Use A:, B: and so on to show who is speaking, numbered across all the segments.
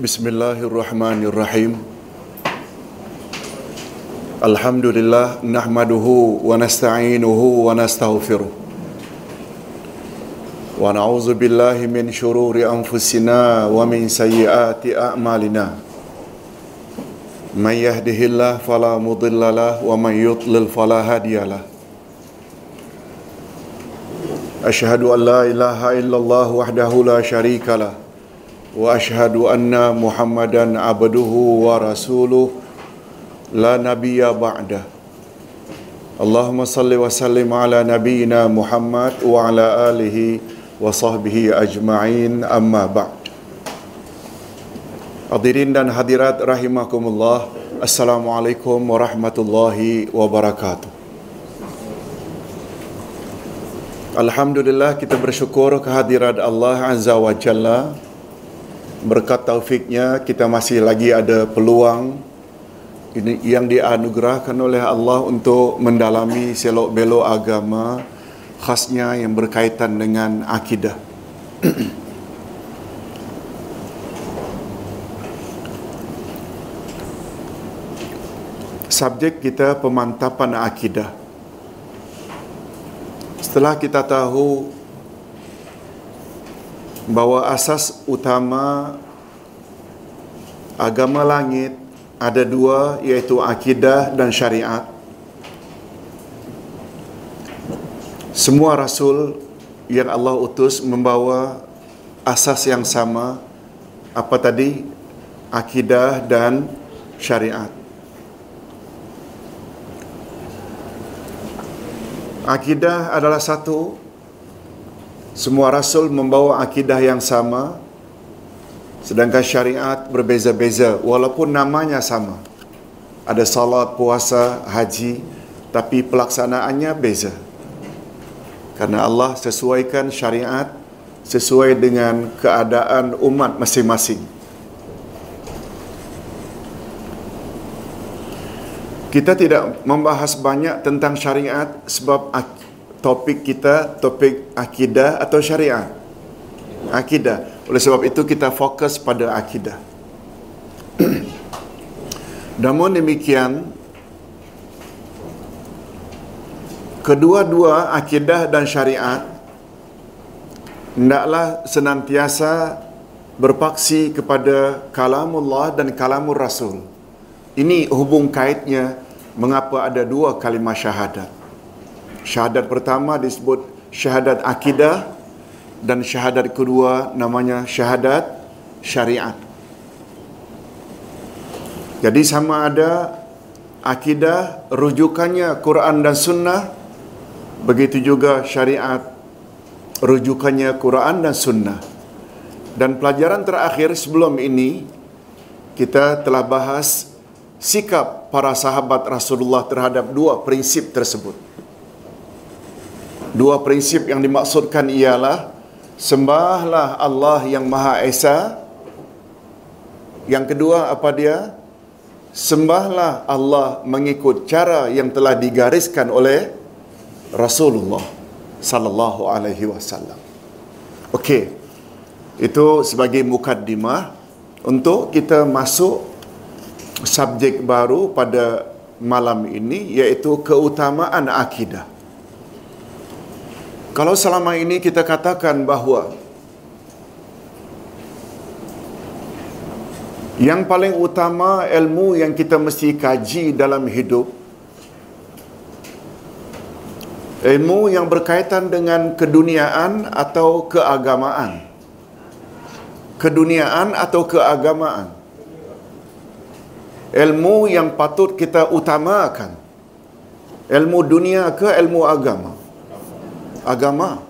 A: بسم الله الرحمن الرحيم الحمد لله نحمده ونستعينه ونستغفره ونعوذ بالله من شرور انفسنا ومن سيئات اعمالنا من يهده الله فلا مضل له ومن يضلل فلا هادي له اشهد ان لا اله الا الله وحده لا شريك له وأشهد أن محمدا عبده ورسوله لا نبي بعده اللهم صل وسلم على نبينا محمد وعلى آله وصحبه أجمعين أما بعد Hadirin dan hadirat rahimakumullah Assalamualaikum warahmatullahi wabarakatuh Alhamdulillah kita bersyukur kehadiran Allah Azza wa Jalla Berkat taufiknya kita masih lagi ada peluang ini yang dianugerahkan oleh Allah untuk mendalami selok belok agama khasnya yang berkaitan dengan akidah. Subjek kita pemantapan akidah. Setelah kita tahu bahawa asas utama agama langit ada dua iaitu akidah dan syariat. Semua rasul yang Allah utus membawa asas yang sama apa tadi akidah dan syariat. Akidah adalah satu semua rasul membawa akidah yang sama sedangkan syariat berbeza-beza walaupun namanya sama. Ada salat, puasa, haji tapi pelaksanaannya beza. Karena Allah sesuaikan syariat sesuai dengan keadaan umat masing-masing. Kita tidak membahas banyak tentang syariat sebab topik kita topik akidah atau syariat. Akidah. Oleh sebab itu kita fokus pada akidah. Namun demikian kedua-dua akidah dan syariat hendaklah senantiasa berpaksi kepada kalamullah dan kalamur rasul. Ini hubung kaitnya mengapa ada dua kalimah syahadat. Syahadat pertama disebut syahadat akidah dan syahadat kedua namanya syahadat syariat. Jadi sama ada akidah rujukannya Quran dan sunnah begitu juga syariat rujukannya Quran dan sunnah. Dan pelajaran terakhir sebelum ini kita telah bahas sikap para sahabat Rasulullah terhadap dua prinsip tersebut. Dua prinsip yang dimaksudkan ialah sembahlah Allah yang Maha Esa. Yang kedua apa dia? Sembahlah Allah mengikut cara yang telah digariskan oleh Rasulullah sallallahu alaihi wasallam. Okey. Itu sebagai mukaddimah untuk kita masuk subjek baru pada malam ini iaitu keutamaan akidah. Kalau selama ini kita katakan bahawa yang paling utama ilmu yang kita mesti kaji dalam hidup ilmu yang berkaitan dengan keduniaan atau keagamaan. Keduniaan atau keagamaan. Ilmu yang patut kita utamakan. Ilmu dunia ke ilmu agama? Agama.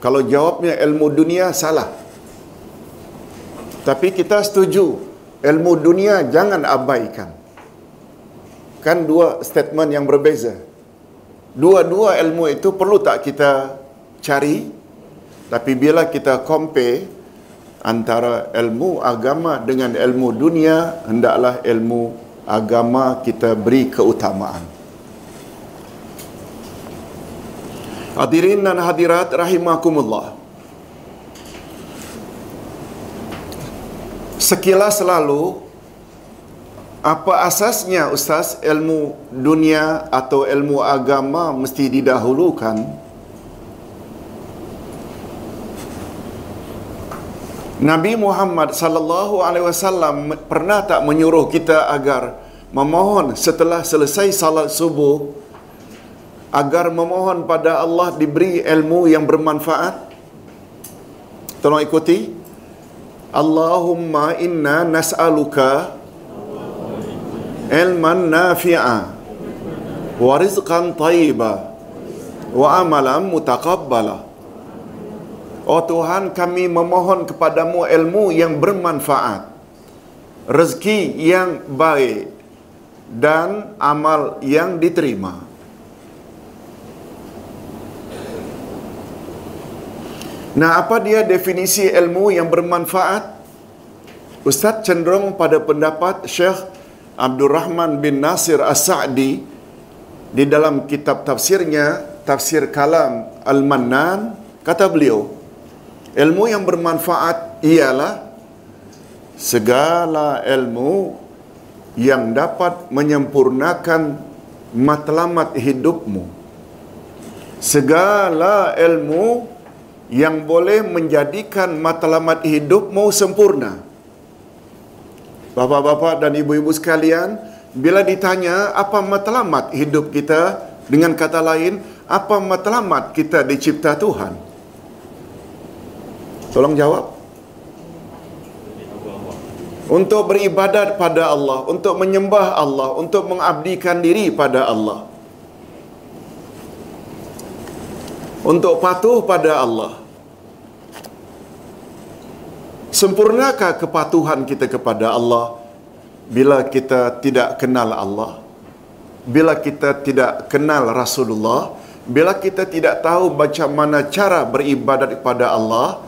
A: Kalau jawabnya ilmu dunia salah. Tapi kita setuju ilmu dunia jangan abaikan. Kan dua statement yang berbeza. Dua-dua ilmu itu perlu tak kita cari? Tapi bila kita compare antara ilmu agama dengan ilmu dunia, hendaklah ilmu agama kita beri keutamaan. Hadirin dan hadirat rahimakumullah. sekilas lalu apa asasnya ustaz ilmu dunia atau ilmu agama mesti didahulukan Nabi Muhammad sallallahu alaihi wasallam pernah tak menyuruh kita agar memohon setelah selesai salat subuh agar memohon pada Allah diberi ilmu yang bermanfaat. Tolong ikuti. Allahumma inna nas'aluka ilman nafi'a wa rizqan tayyiba wa amalan mutaqabbala. Oh Tuhan kami memohon kepadamu ilmu yang bermanfaat rezeki yang baik dan amal yang diterima Nah, apa dia definisi ilmu yang bermanfaat? Ustaz cenderung pada pendapat Syekh Abdul Rahman bin Nasir As-Sa'di di dalam kitab tafsirnya, Tafsir Kalam Al-Mannan, kata beliau, ilmu yang bermanfaat ialah segala ilmu yang dapat menyempurnakan matlamat hidupmu. Segala ilmu yang boleh menjadikan matlamat hidupmu sempurna. Bapa-bapa dan ibu-ibu sekalian, bila ditanya apa matlamat hidup kita, dengan kata lain, apa matlamat kita dicipta Tuhan? Tolong jawab. Untuk beribadat pada Allah, untuk menyembah Allah, untuk mengabdikan diri pada Allah. Untuk patuh pada Allah. Sempurnakah kepatuhan kita kepada Allah bila kita tidak kenal Allah? Bila kita tidak kenal Rasulullah? Bila kita tidak tahu macam mana cara beribadat kepada Allah?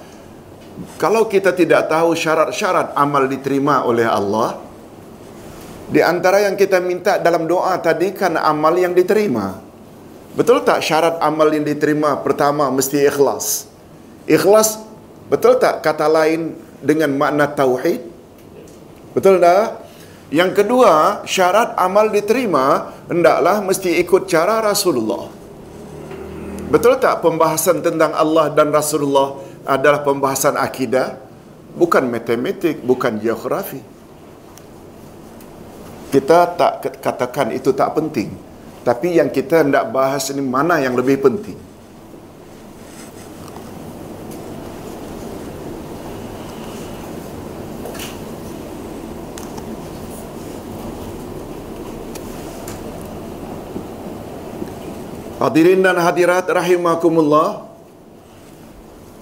A: Kalau kita tidak tahu syarat-syarat amal diterima oleh Allah, di antara yang kita minta dalam doa tadi kan amal yang diterima. Betul tak syarat amal yang diterima pertama mesti ikhlas? Ikhlas betul tak kata lain dengan makna tauhid? Betul tak? Yang kedua, syarat amal diterima hendaklah mesti ikut cara Rasulullah. Betul tak pembahasan tentang Allah dan Rasulullah adalah pembahasan akidah, bukan matematik, bukan geografi. Kita tak katakan itu tak penting. Tapi yang kita hendak bahas ini mana yang lebih penting? Hadirin dan hadirat rahimakumullah.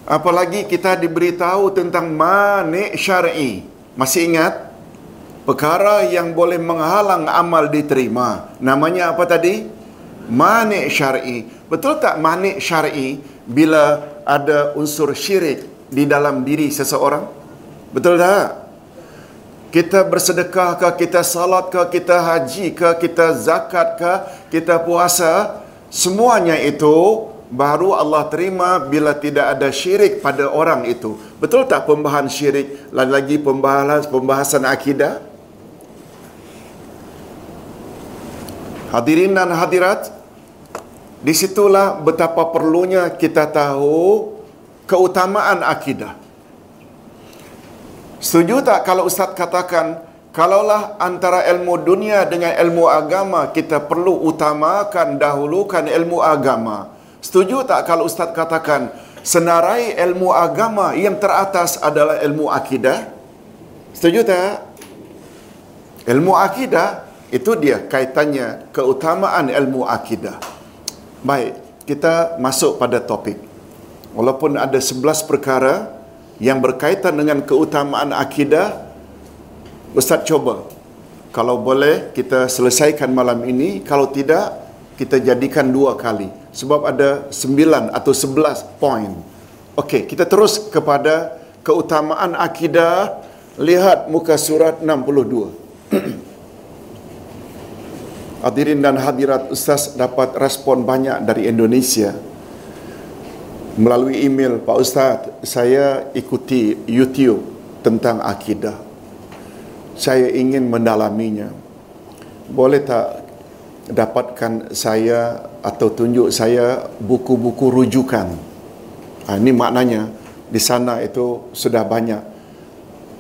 A: Apalagi kita diberitahu tentang manik syar'i. Masih ingat? Perkara yang boleh menghalang amal diterima. Namanya apa tadi? Manik syar'i. Betul tak manik syar'i bila ada unsur syirik di dalam diri seseorang? Betul tak? Kita bersedekah ke, kita salat ke, kita haji ke, kita zakat ke, kita puasa, Semuanya itu baru Allah terima bila tidak ada syirik pada orang itu. Betul tak pembahasan syirik lagi-lagi pembahasan pembahasan akidah? Hadirin dan hadirat, di situlah betapa perlunya kita tahu keutamaan akidah. Setuju tak kalau ustaz katakan Kalaulah antara ilmu dunia dengan ilmu agama kita perlu utamakan dahulukan ilmu agama. Setuju tak kalau ustaz katakan senarai ilmu agama yang teratas adalah ilmu akidah? Setuju tak? Ilmu akidah itu dia kaitannya keutamaan ilmu akidah. Baik, kita masuk pada topik. Walaupun ada 11 perkara yang berkaitan dengan keutamaan akidah, Ustaz coba kalau boleh kita selesaikan malam ini. Kalau tidak kita jadikan dua kali. Sebab ada sembilan atau sebelas poin Okey, kita terus kepada keutamaan akidah. Lihat muka surat 62 Hadirin dan hadirat Ustaz dapat respon banyak dari Indonesia. Melalui email Pak Ustaz saya ikuti YouTube tentang akidah saya ingin mendalaminya. Boleh tak dapatkan saya atau tunjuk saya buku-buku rujukan? Ha, ini maknanya di sana itu sudah banyak.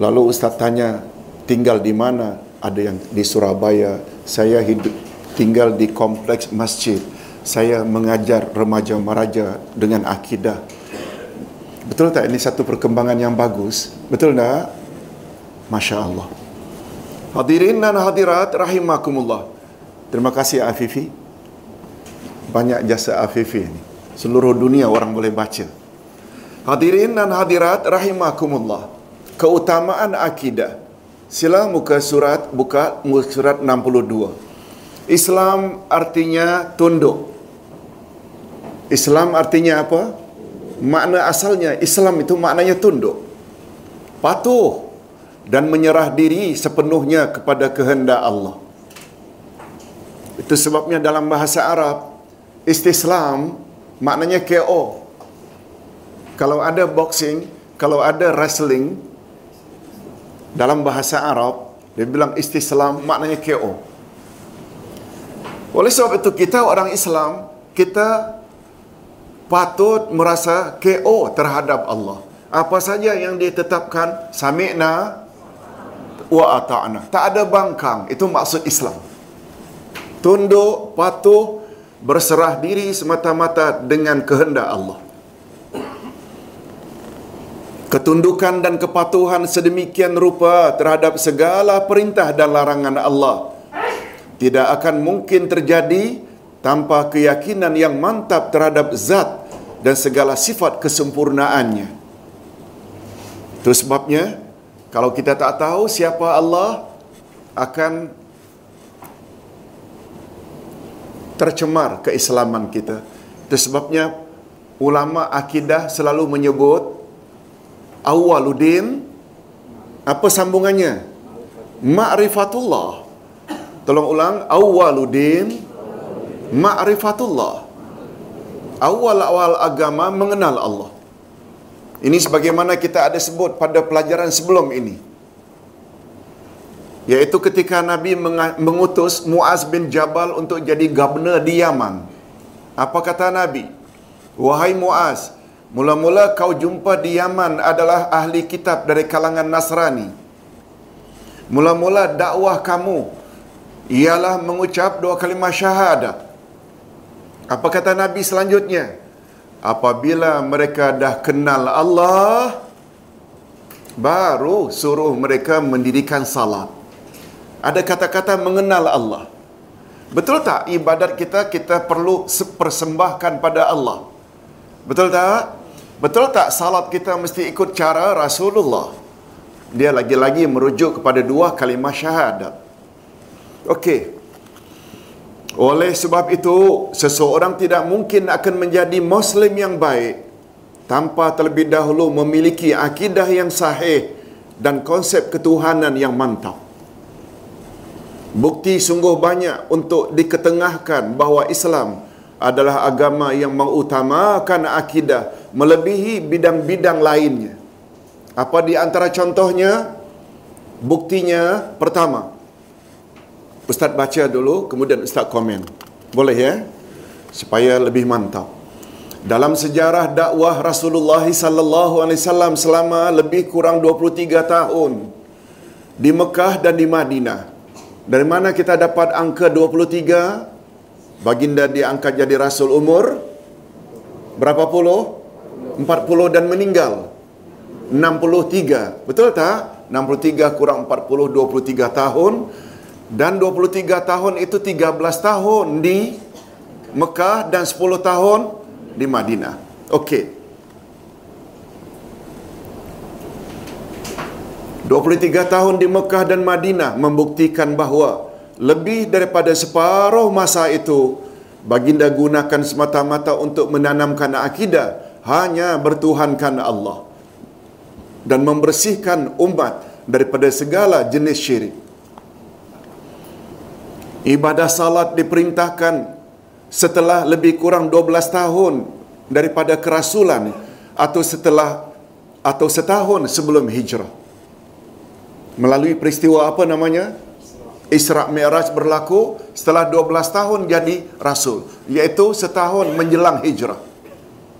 A: Lalu Ustaz tanya, tinggal di mana? Ada yang di Surabaya. Saya hidup tinggal di kompleks masjid. Saya mengajar remaja meraja dengan akidah. Betul tak ini satu perkembangan yang bagus? Betul tak? Masya Allah. Hadirin dan hadirat rahimakumullah. Terima kasih Afifi. Banyak jasa Afifi ini. Seluruh dunia orang boleh baca. Hadirin dan hadirat rahimakumullah. Keutamaan akidah. Sila muka surat buka muka surat 62. Islam artinya tunduk. Islam artinya apa? Makna asalnya Islam itu maknanya tunduk. Patuh dan menyerah diri sepenuhnya kepada kehendak Allah. Itu sebabnya dalam bahasa Arab istislam maknanya KO. Kalau ada boxing, kalau ada wrestling dalam bahasa Arab dia bilang istislam maknanya KO. Oleh sebab itu kita orang Islam kita patut merasa KO terhadap Allah. Apa saja yang ditetapkan sami'na wa ata'na. Tak ada bangkang. Itu maksud Islam. Tunduk, patuh, berserah diri semata-mata dengan kehendak Allah. Ketundukan dan kepatuhan sedemikian rupa terhadap segala perintah dan larangan Allah tidak akan mungkin terjadi tanpa keyakinan yang mantap terhadap zat dan segala sifat kesempurnaannya. Itu sebabnya kalau kita tak tahu siapa Allah akan tercemar keislaman kita. Itu sebabnya ulama akidah selalu menyebut awaluddin apa sambungannya? Ma'rifatullah. Tolong ulang awaluddin ma'rifatullah. Awal-awal agama mengenal Allah. Ini sebagaimana kita ada sebut pada pelajaran sebelum ini. Yaitu ketika Nabi mengutus Muaz bin Jabal untuk jadi gubernur di Yaman. Apa kata Nabi? Wahai Muaz, mula-mula kau jumpa di Yaman adalah ahli kitab dari kalangan Nasrani. Mula-mula dakwah kamu ialah mengucap dua kalimah syahadat. Apa kata Nabi selanjutnya? Apabila mereka dah kenal Allah, baru suruh mereka mendirikan salat. Ada kata-kata mengenal Allah. Betul tak ibadat kita kita perlu persembahkan pada Allah? Betul tak? Betul tak salat kita mesti ikut cara Rasulullah? Dia lagi-lagi merujuk kepada dua kalimah syahadat. Okey. Oleh sebab itu, seseorang tidak mungkin akan menjadi Muslim yang baik tanpa terlebih dahulu memiliki akidah yang sahih dan konsep ketuhanan yang mantap. Bukti sungguh banyak untuk diketengahkan bahawa Islam adalah agama yang mengutamakan akidah melebihi bidang-bidang lainnya. Apa di antara contohnya? Buktinya pertama, Ustaz baca dulu, kemudian Ustaz komen. Boleh ya? Supaya lebih mantap. Dalam sejarah dakwah Rasulullah sallallahu alaihi wasallam selama lebih kurang 23 tahun di Mekah dan di Madinah. Dari mana kita dapat angka 23? Baginda diangkat jadi rasul umur berapa puluh? 40 dan meninggal. 63. Betul tak? 63 kurang 40 23 tahun dan 23 tahun itu 13 tahun di Mekah dan 10 tahun di Madinah. Okey. 23 tahun di Mekah dan Madinah membuktikan bahawa lebih daripada separuh masa itu baginda gunakan semata-mata untuk menanamkan akidah hanya bertuhankan Allah dan membersihkan umat daripada segala jenis syirik. Ibadah salat diperintahkan setelah lebih kurang 12 tahun daripada kerasulan atau setelah atau setahun sebelum hijrah. melalui peristiwa apa namanya? Isra' Mi'raj berlaku setelah 12 tahun jadi Rasul. Iaitu setahun menjelang hijrah.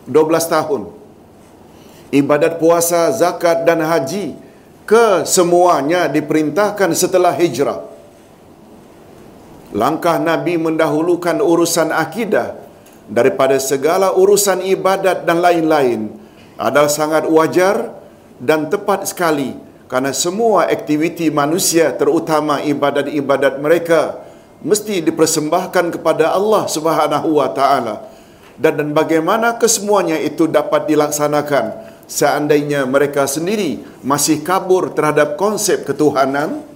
A: 12 tahun. Ibadat puasa, zakat dan haji kesemuanya diperintahkan setelah hijrah. Langkah Nabi mendahulukan urusan akidah daripada segala urusan ibadat dan lain-lain adalah sangat wajar dan tepat sekali kerana semua aktiviti manusia terutama ibadat-ibadat mereka mesti dipersembahkan kepada Allah Subhanahu wa taala. Dan dan bagaimana kesemuanya itu dapat dilaksanakan? Seandainya mereka sendiri masih kabur terhadap konsep ketuhanan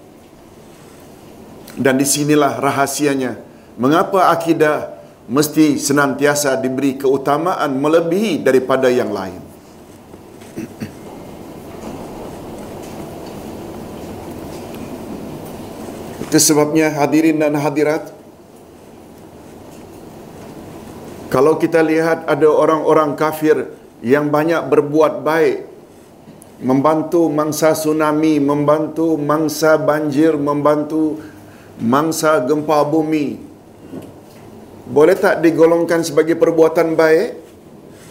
A: dan di sinilah rahasianya. Mengapa akidah mesti senantiasa diberi keutamaan melebihi daripada yang lain? Itu sebabnya hadirin dan hadirat Kalau kita lihat ada orang-orang kafir yang banyak berbuat baik Membantu mangsa tsunami, membantu mangsa banjir, membantu mangsa gempa bumi Boleh tak digolongkan sebagai perbuatan baik?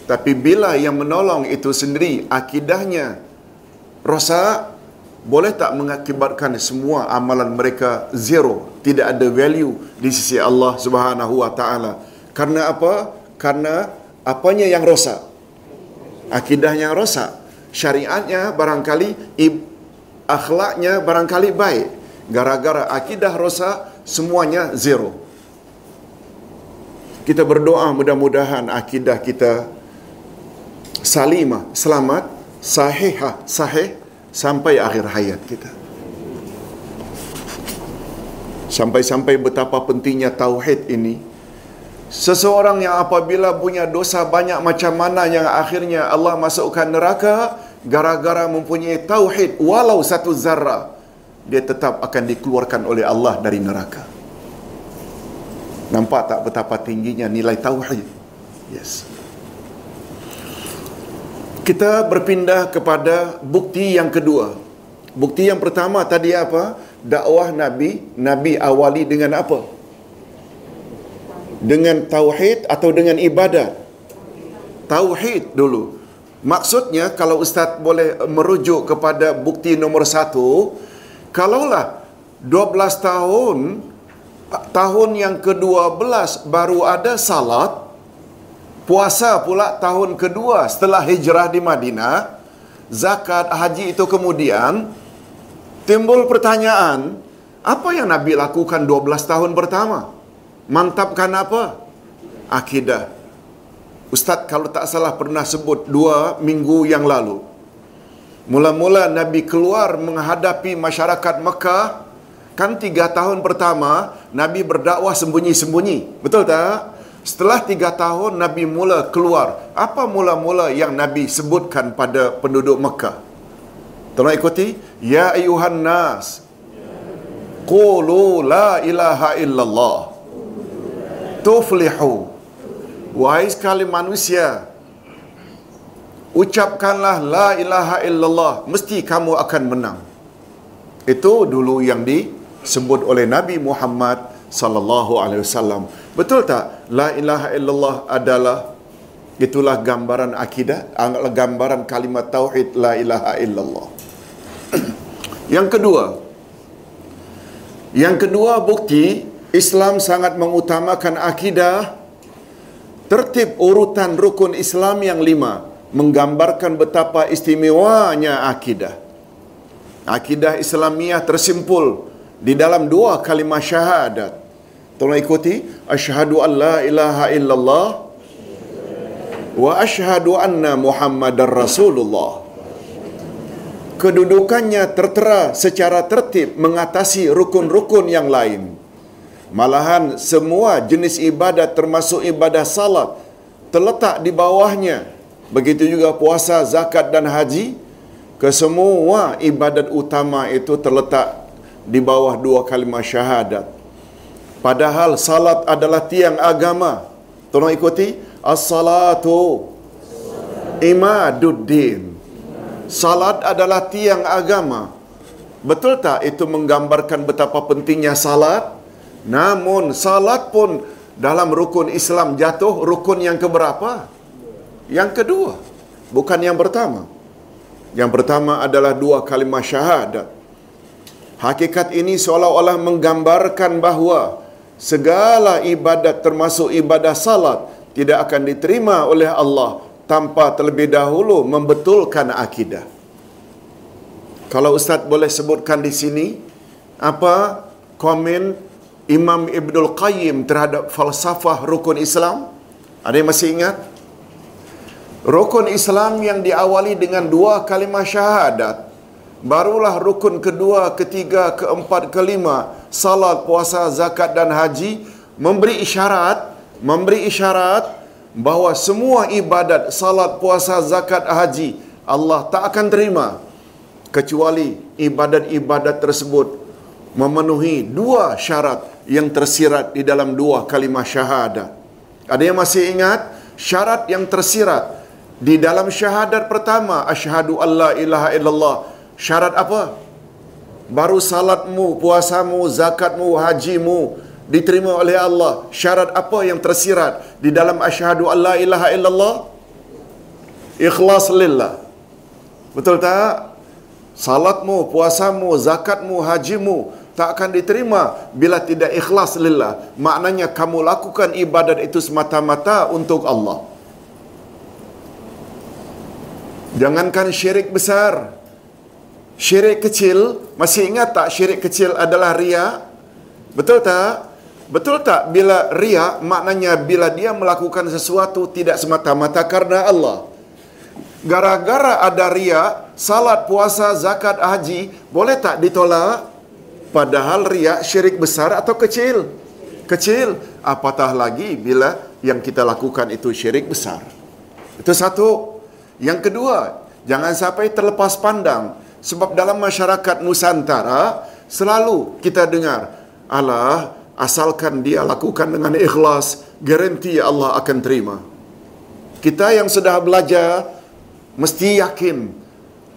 A: Tapi bila yang menolong itu sendiri akidahnya rosak boleh tak mengakibatkan semua amalan mereka zero, tidak ada value di sisi Allah Subhanahu wa taala. Karena apa? Karena apanya yang rosak? Akidahnya rosak. Syariatnya barangkali akhlaknya barangkali baik. Gara-gara akidah rosak, semuanya zero. Kita berdoa mudah-mudahan akidah kita salimah, selamat, sahihah, sahih sampai akhir hayat kita. Sampai-sampai betapa pentingnya tauhid ini. Seseorang yang apabila punya dosa banyak macam mana yang akhirnya Allah masukkan neraka gara-gara mempunyai tauhid walau satu zarah dia tetap akan dikeluarkan oleh Allah dari neraka. Nampak tak betapa tingginya nilai tauhid? Yes. Kita berpindah kepada bukti yang kedua. Bukti yang pertama tadi apa? Dakwah Nabi, Nabi awali dengan apa? Dengan tauhid atau dengan ibadat? Tauhid dulu. Maksudnya kalau Ustaz boleh merujuk kepada bukti nombor satu, kalaulah 12 tahun, tahun yang ke-12 baru ada salat, Puasa pula tahun kedua setelah hijrah di Madinah, zakat haji itu kemudian timbul pertanyaan, apa yang Nabi lakukan 12 tahun pertama? Mantapkan apa? Akidah. Ustaz kalau tak salah pernah sebut dua minggu yang lalu. Mula-mula Nabi keluar menghadapi masyarakat Mekah, kan tiga tahun pertama Nabi berdakwah sembunyi-sembunyi. Betul tak? Setelah tiga tahun Nabi mula keluar. Apa mula-mula yang Nabi sebutkan pada penduduk Mekah? Tolong ikuti. Ya ayuhan nas. Qulu la ilaha illallah. Tuflihu. Wahai sekali manusia. Ucapkanlah la ilaha illallah. Mesti kamu akan menang. Itu dulu yang disebut oleh Nabi Muhammad sallallahu alaihi wasallam. Betul tak? La ilaha illallah adalah itulah gambaran akidah, gambaran kalimat tauhid la ilaha illallah. yang kedua, yang kedua bukti Islam sangat mengutamakan akidah tertib urutan rukun Islam yang lima menggambarkan betapa istimewanya akidah. Akidah Islamiah tersimpul di dalam dua kalimah syahadat Tolong ikuti. Ashhadu an la ilaha illallah wa ashhadu anna Muhammadar Rasulullah. Kedudukannya tertera secara tertib mengatasi rukun-rukun yang lain. Malahan semua jenis ibadat termasuk ibadah salat terletak di bawahnya. Begitu juga puasa, zakat dan haji. Kesemua ibadat utama itu terletak di bawah dua kalimah syahadat. Padahal salat adalah tiang agama. Tolong ikuti. As-salatu imaduddin. Salat adalah tiang agama. Betul tak itu menggambarkan betapa pentingnya salat? Namun salat pun dalam rukun Islam jatuh rukun yang keberapa? Yang kedua. Bukan yang pertama. Yang pertama adalah dua kalimah syahadat. Hakikat ini seolah-olah menggambarkan bahawa segala ibadat termasuk ibadah salat tidak akan diterima oleh Allah tanpa terlebih dahulu membetulkan akidah. Kalau Ustaz boleh sebutkan di sini apa komen Imam Ibnul Qayyim terhadap falsafah rukun Islam? Ada yang masih ingat? Rukun Islam yang diawali dengan dua kalimah syahadat Barulah rukun kedua, ketiga, keempat, kelima Salat, puasa, zakat dan haji Memberi isyarat Memberi isyarat bahawa semua ibadat Salat, puasa, zakat, haji Allah tak akan terima Kecuali ibadat-ibadat tersebut Memenuhi dua syarat yang tersirat di dalam dua kalimah syahadat Ada yang masih ingat? Syarat yang tersirat di dalam syahadat pertama asyhadu alla ilaha illallah. Syarat apa? Baru salatmu puasamu zakatmu hajimu diterima oleh Allah. Syarat apa yang tersirat? Di dalam asyhadu alla ilaha illallah ikhlas lillah. Betul tak? Salatmu puasamu zakatmu hajimu tak akan diterima bila tidak ikhlas lillah. Maknanya kamu lakukan ibadat itu semata-mata untuk Allah Jangankan syirik besar. Syirik kecil, masih ingat tak syirik kecil adalah ria? Betul tak? Betul tak bila ria maknanya bila dia melakukan sesuatu tidak semata-mata karena Allah. Gara-gara ada ria, salat, puasa, zakat, haji, boleh tak ditolak? Padahal ria syirik besar atau kecil? Kecil. Apatah lagi bila yang kita lakukan itu syirik besar. Itu satu. Yang kedua, jangan sampai terlepas pandang sebab dalam masyarakat Nusantara selalu kita dengar Allah asalkan dia lakukan dengan ikhlas, garanti Allah akan terima. Kita yang sudah belajar mesti yakin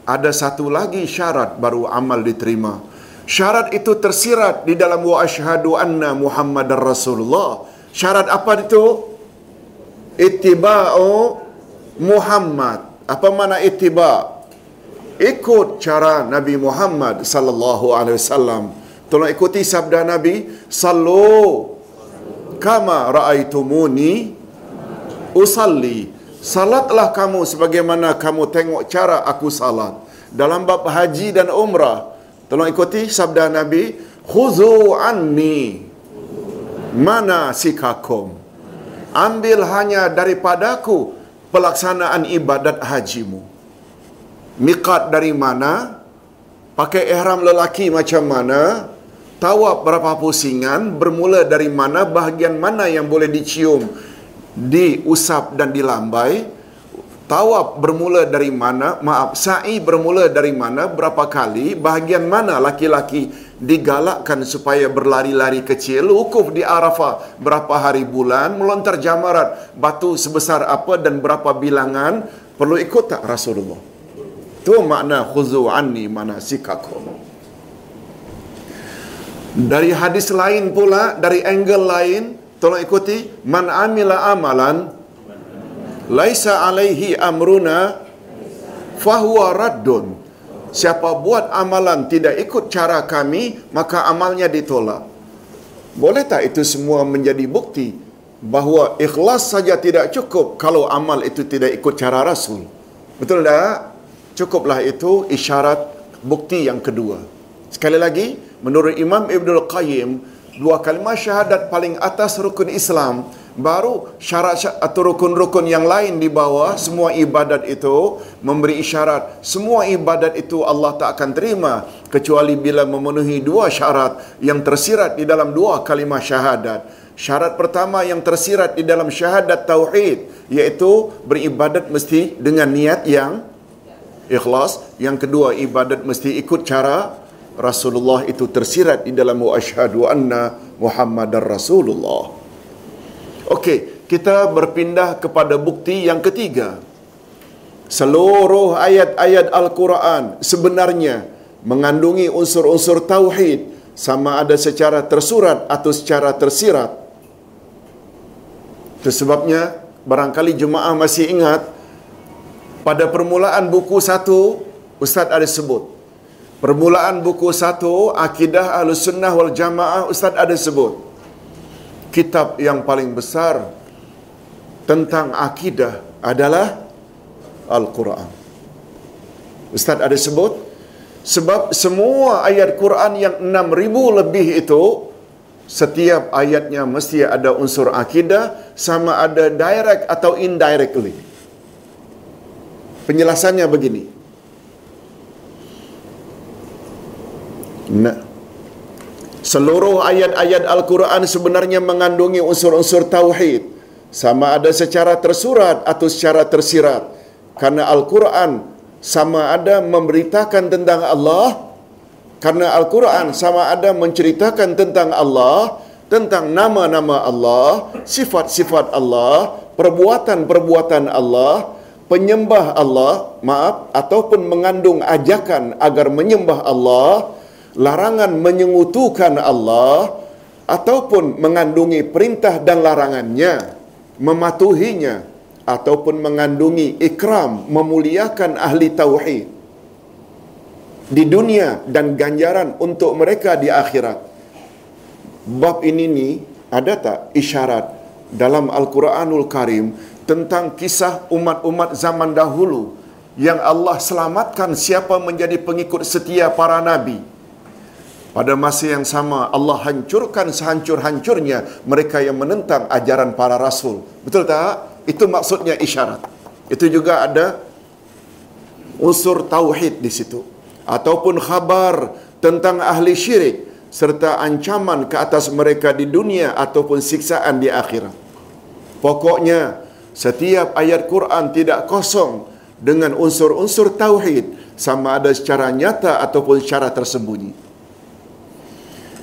A: ada satu lagi syarat baru amal diterima. Syarat itu tersirat di dalam wa asyhadu anna Muhammadar Rasulullah. Syarat apa itu? Ittiba'u Muhammad. Apa mana ittiba? Ikut cara Nabi Muhammad sallallahu alaihi wasallam. Tolong ikuti sabda Nabi, sallu kama raaitumuni usalli. Salatlah kamu sebagaimana kamu tengok cara aku salat. Dalam bab haji dan umrah, tolong ikuti sabda Nabi, khuzu anni mana sikakum. Ambil hanya daripadaku pelaksanaan ibadat hajimu. Miqat dari mana? Pakai ihram lelaki macam mana? Tawab berapa pusingan? Bermula dari mana? Bahagian mana yang boleh dicium? Diusap dan dilambai? Tawab bermula dari mana? Maaf, sa'i bermula dari mana? Berapa kali? Bahagian mana laki-laki digalakkan supaya berlari-lari kecil? Wukuf di Arafah berapa hari bulan? Melontar jamarat batu sebesar apa dan berapa bilangan? Perlu ikut tak Rasulullah? Itu makna khuzu anni manasikakum. Dari hadis lain pula, dari angle lain, tolong ikuti. Man amila amalan, laisa alaihi amruna, fahuwa raddun. Siapa buat amalan tidak ikut cara kami, maka amalnya ditolak. Boleh tak itu semua menjadi bukti bahawa ikhlas saja tidak cukup kalau amal itu tidak ikut cara Rasul? Betul tak? Cukuplah itu isyarat bukti yang kedua. Sekali lagi, menurut Imam Ibnul Qayyim, dua kalimah syahadat paling atas rukun Islam, baru syarat atau rukun-rukun yang lain di bawah semua ibadat itu memberi isyarat. Semua ibadat itu Allah tak akan terima kecuali bila memenuhi dua syarat yang tersirat di dalam dua kalimah syahadat. Syarat pertama yang tersirat di dalam syahadat tauhid iaitu beribadat mesti dengan niat yang ikhlas. Yang kedua ibadat mesti ikut cara Rasulullah itu tersirat di dalam wa asyhadu anna Muhammadar Rasulullah Okey, kita berpindah kepada bukti yang ketiga. Seluruh ayat-ayat Al-Quran sebenarnya mengandungi unsur-unsur tauhid sama ada secara tersurat atau secara tersirat. Itu sebabnya barangkali jemaah masih ingat pada permulaan buku satu Ustaz ada sebut. Permulaan buku satu Akidah Ahlus Sunnah wal Jamaah Ustaz ada sebut. Kitab yang paling besar tentang akidah adalah Al-Quran. Ustaz ada sebut sebab semua ayat Quran yang 6000 lebih itu setiap ayatnya mesti ada unsur akidah sama ada direct atau indirectly. Penjelasannya begini. Nah, seluruh ayat-ayat Al-Quran sebenarnya mengandungi unsur-unsur tauhid sama ada secara tersurat atau secara tersirat. Karena Al-Quran sama ada memberitakan tentang Allah karena Al-Quran sama ada menceritakan tentang Allah tentang nama-nama Allah sifat-sifat Allah perbuatan-perbuatan Allah penyembah Allah maaf ataupun mengandung ajakan agar menyembah Allah larangan menyengutukan Allah ataupun mengandungi perintah dan larangannya mematuhinya ataupun mengandungi ikram memuliakan ahli tauhid di dunia dan ganjaran untuk mereka di akhirat. Bab ini ni ada tak isyarat dalam Al-Quranul Karim tentang kisah umat-umat zaman dahulu yang Allah selamatkan siapa menjadi pengikut setia para nabi. Pada masa yang sama Allah hancurkan sehancur-hancurnya mereka yang menentang ajaran para rasul. Betul tak? Itu maksudnya isyarat. Itu juga ada unsur tauhid di situ. Ataupun khabar tentang ahli syirik serta ancaman ke atas mereka di dunia ataupun siksaan di akhirat. Pokoknya setiap ayat Quran tidak kosong dengan unsur-unsur tauhid sama ada secara nyata ataupun secara tersembunyi.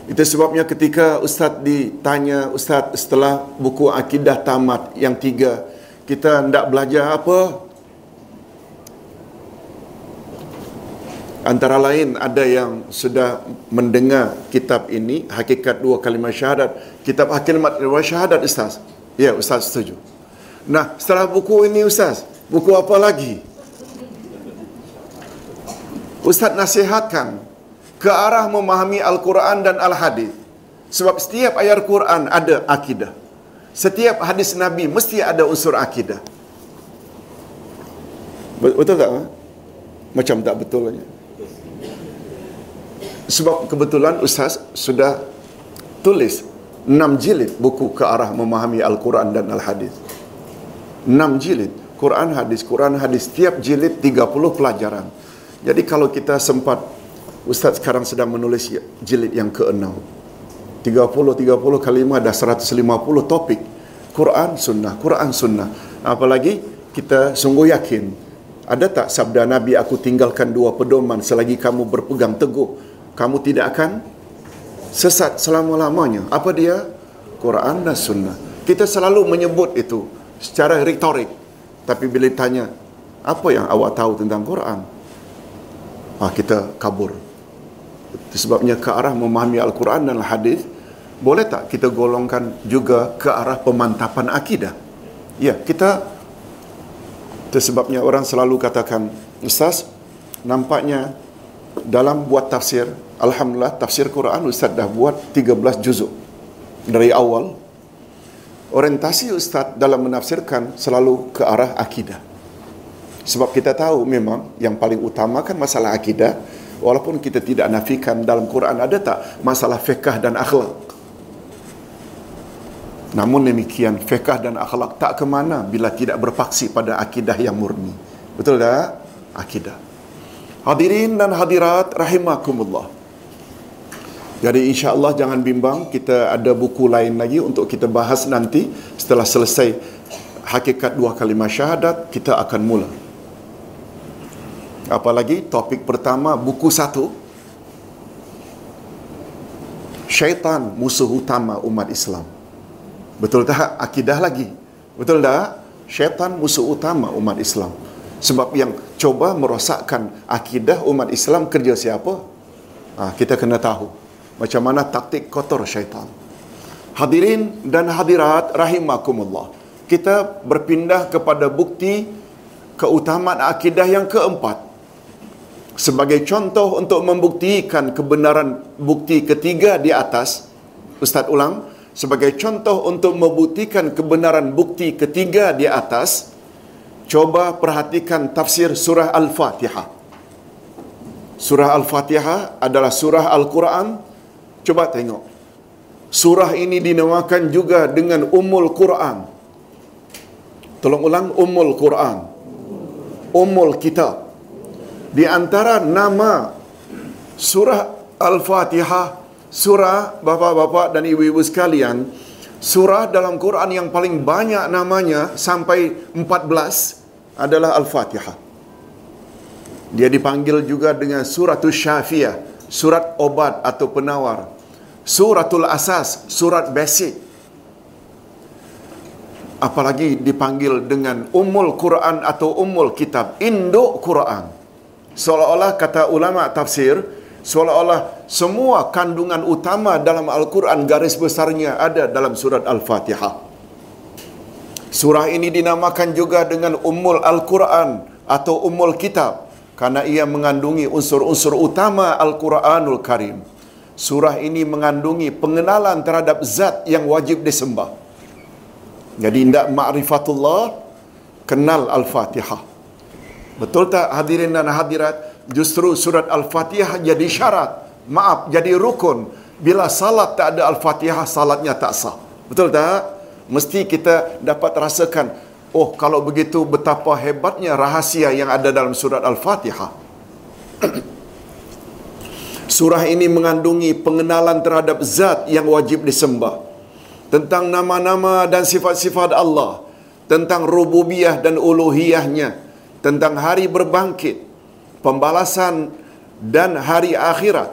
A: Itu sebabnya ketika Ustaz ditanya, Ustaz setelah buku akidah tamat yang tiga, kita tidak belajar apa? Antara lain ada yang sudah mendengar kitab ini, Hakikat Dua Kalimah Syahadat. Kitab Hakikat Dua Syahadat, Ustaz. Ya, Ustaz setuju. Nah, setelah buku ini, Ustaz, buku apa lagi? Ustaz nasihatkan ke arah memahami Al-Quran dan Al-Hadis. Sebab setiap ayat Quran ada akidah. Setiap hadis Nabi mesti ada unsur akidah. Betul tak? Macam tak betul aja. Sebab kebetulan Ustaz sudah tulis 6 jilid buku ke arah memahami Al-Quran dan Al-Hadis. 6 jilid. Quran hadis, Quran hadis. Setiap jilid 30 pelajaran. Jadi kalau kita sempat Ustaz sekarang sedang menulis jilid yang ke-6. 30-30 kali 5 ada 150 topik. Quran sunnah, Quran sunnah. Apalagi kita sungguh yakin. Ada tak sabda Nabi aku tinggalkan dua pedoman selagi kamu berpegang teguh. Kamu tidak akan sesat selama-lamanya. Apa dia? Quran dan sunnah. Kita selalu menyebut itu secara retorik. Tapi bila tanya, apa yang awak tahu tentang Quran? Ah, kita kabur. Sebabnya ke arah memahami Al-Quran dan Al-Hadis, boleh tak kita golongkan juga ke arah pemantapan akidah? Ya, kita sebabnya orang selalu katakan, Ustaz, nampaknya dalam buat tafsir, Alhamdulillah tafsir Quran Ustaz dah buat 13 juzuk dari awal. Orientasi Ustaz dalam menafsirkan selalu ke arah akidah. Sebab kita tahu memang yang paling utama kan masalah akidah, walaupun kita tidak nafikan dalam Quran ada tak masalah fiqh dan akhlak. Namun demikian fiqh dan akhlak tak ke mana bila tidak berpaksi pada akidah yang murni. Betul tak? Akidah. Hadirin dan hadirat rahimakumullah. Jadi insya Allah jangan bimbang kita ada buku lain lagi untuk kita bahas nanti setelah selesai hakikat dua kalimah syahadat kita akan mula. Apalagi topik pertama buku satu Syaitan musuh utama umat Islam. Betul tak? Akidah lagi. Betul tak? Syaitan musuh utama umat Islam. Sebab yang coba merosakkan akidah umat Islam kerja siapa? Ha, kita kena tahu macam mana taktik kotor syaitan. Hadirin dan hadirat rahimakumullah. Kita berpindah kepada bukti keutamaan akidah yang keempat. Sebagai contoh untuk membuktikan kebenaran bukti ketiga di atas, Ustaz ulang, sebagai contoh untuk membuktikan kebenaran bukti ketiga di atas, coba perhatikan tafsir surah Al-Fatihah. Surah Al-Fatihah adalah surah Al-Quran. Coba tengok. Surah ini dinamakan juga dengan Ummul Quran. Tolong ulang Ummul Quran. Ummul Kitab. Di antara nama surah Al-Fatihah, surah bapa-bapa dan ibu-ibu sekalian, surah dalam Quran yang paling banyak namanya sampai 14 adalah Al-Fatihah. Dia dipanggil juga dengan suratul syafiah, surat obat atau penawar. Suratul asas, surat basic. Apalagi dipanggil dengan umul Quran atau umul kitab, induk Quran. Seolah-olah kata ulama tafsir, seolah-olah semua kandungan utama dalam Al-Quran garis besarnya ada dalam surat Al-Fatihah. Surah ini dinamakan juga dengan Ummul Al-Quran atau Ummul Kitab karena ia mengandungi unsur-unsur utama Al-Quranul Karim. Surah ini mengandungi pengenalan terhadap zat yang wajib disembah. Jadi tidak ma'rifatullah, kenal Al-Fatihah. Betul tak hadirin dan hadirat? Justru surat Al-Fatihah jadi syarat. Maaf, jadi rukun. Bila salat tak ada Al-Fatihah, salatnya tak sah. Betul tak? Mesti kita dapat rasakan, oh kalau begitu betapa hebatnya rahasia yang ada dalam surat Al-Fatihah. Surah ini mengandungi pengenalan terhadap zat yang wajib disembah. Tentang nama-nama dan sifat-sifat Allah. Tentang rububiyah dan uluhiyahnya. Tentang hari berbangkit. Pembalasan dan hari akhirat.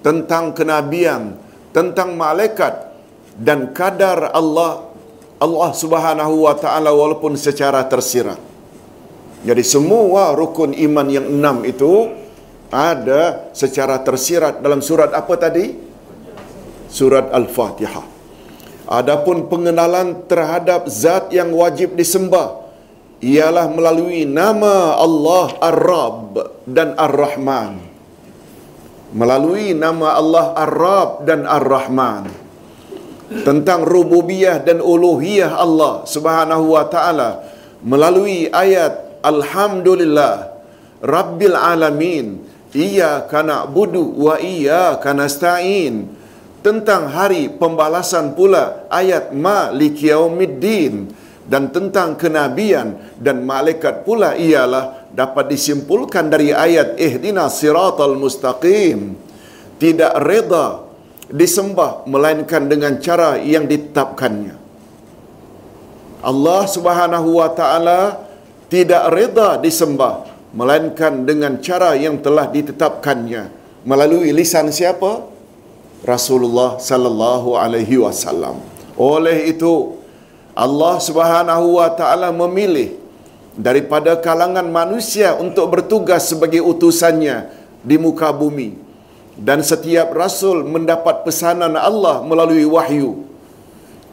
A: Tentang kenabian. Tentang malaikat. Dan kadar Allah Allah subhanahu wa ta'ala walaupun secara tersirat. Jadi semua rukun iman yang enam itu ada secara tersirat dalam surat apa tadi? Surat Al-Fatihah. Adapun pengenalan terhadap zat yang wajib disembah ialah melalui nama Allah Ar-Rab dan Ar-Rahman. Melalui nama Allah Ar-Rab dan Ar-Rahman. Tentang rububiyah dan uluhiyah Allah Subhanahu wa taala melalui ayat Alhamdulillah Rabbil alamin iyyaka na'budu wa iyyaka nasta'in tentang hari pembalasan pula ayat Malik Yaumiddin dan tentang kenabian dan malaikat pula ialah dapat disimpulkan dari ayat ihdina siratal mustaqim. Tidak reda disembah melainkan dengan cara yang ditetapkannya. Allah Subhanahu wa taala tidak reda disembah melainkan dengan cara yang telah ditetapkannya. Melalui lisan siapa? Rasulullah sallallahu alaihi wasallam. Oleh itu Allah Subhanahu wa taala memilih daripada kalangan manusia untuk bertugas sebagai utusannya di muka bumi. Dan setiap rasul mendapat pesanan Allah melalui wahyu.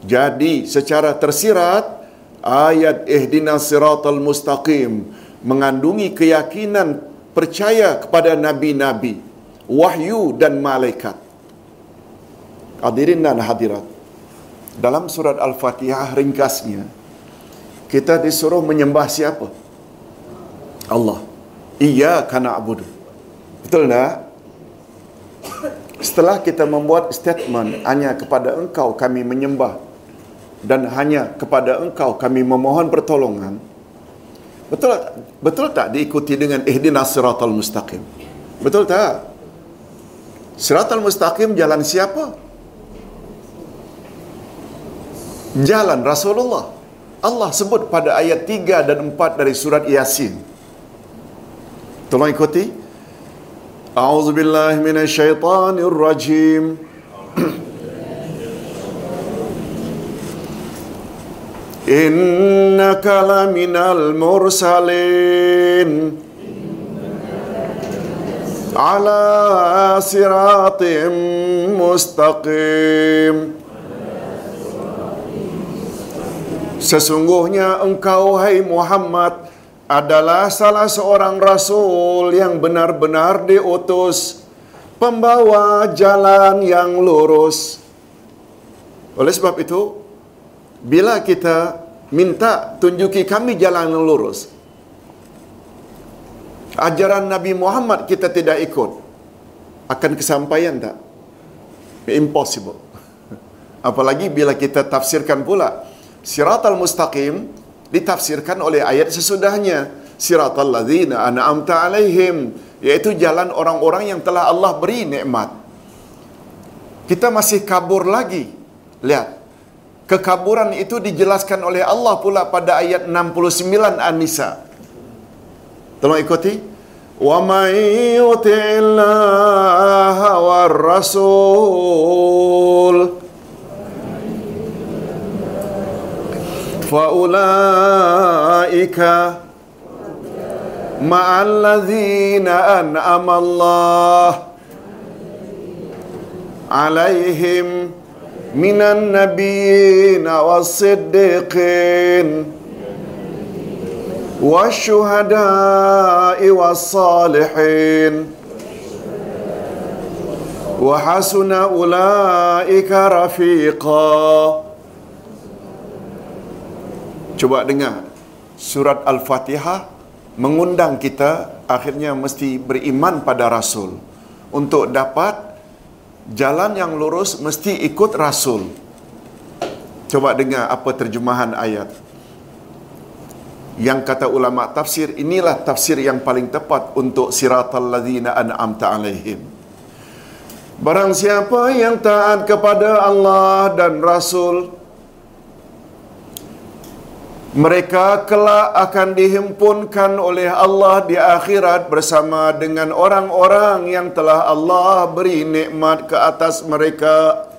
A: Jadi secara tersirat ayat ihdinas siratal mustaqim mengandungi keyakinan percaya kepada nabi-nabi wahyu dan malaikat. Hadirin dan hadirat dalam surat al-fatihah ringkasnya kita disuruh menyembah siapa? Allah. Iyyaka na'budu. Betul tak? Setelah kita membuat statement hanya kepada engkau kami menyembah dan hanya kepada engkau kami memohon pertolongan betul betul tak diikuti dengan ihdinas siratal mustaqim? Betul tak? Siratal mustaqim jalan siapa jalan Rasulullah. Allah sebut pada ayat 3 dan 4 dari surat Yasin. Tolong ikuti. A'udzubillahi minasyaitonirrajim innaka laminal mursalin. Ala siratim mustaqim Sesungguhnya engkau hai Muhammad adalah salah seorang rasul yang benar-benar diutus pembawa jalan yang lurus. Oleh sebab itu, bila kita minta tunjuki kami jalan yang lurus, ajaran Nabi Muhammad kita tidak ikut, akan kesampaian tak? Impossible. Apalagi bila kita tafsirkan pula, Siratal Mustaqim ditafsirkan oleh ayat sesudahnya. Siratal ladzina an'amta alaihim, yaitu jalan orang-orang yang telah Allah beri nikmat. Kita masih kabur lagi. Lihat. Kekaburan itu dijelaskan oleh Allah pula pada ayat 69 An-Nisa. Tolong ikuti. Wa may yuti'illaha war rasul فأولئك مع الذين أنعم الله عليهم من النبيين والصديقين والشهداء والصالحين. وحسن أولئك رفيقا. Coba dengar surat Al-Fatihah mengundang kita akhirnya mesti beriman pada Rasul. Untuk dapat jalan yang lurus mesti ikut Rasul. Coba dengar apa terjemahan ayat. Yang kata ulama tafsir inilah tafsir yang paling tepat untuk siratal ladzina an'amta alaihim. Barang siapa yang taat kepada Allah dan Rasul, mereka kelak akan dihimpunkan oleh Allah di akhirat bersama dengan orang-orang yang telah Allah beri nikmat ke atas mereka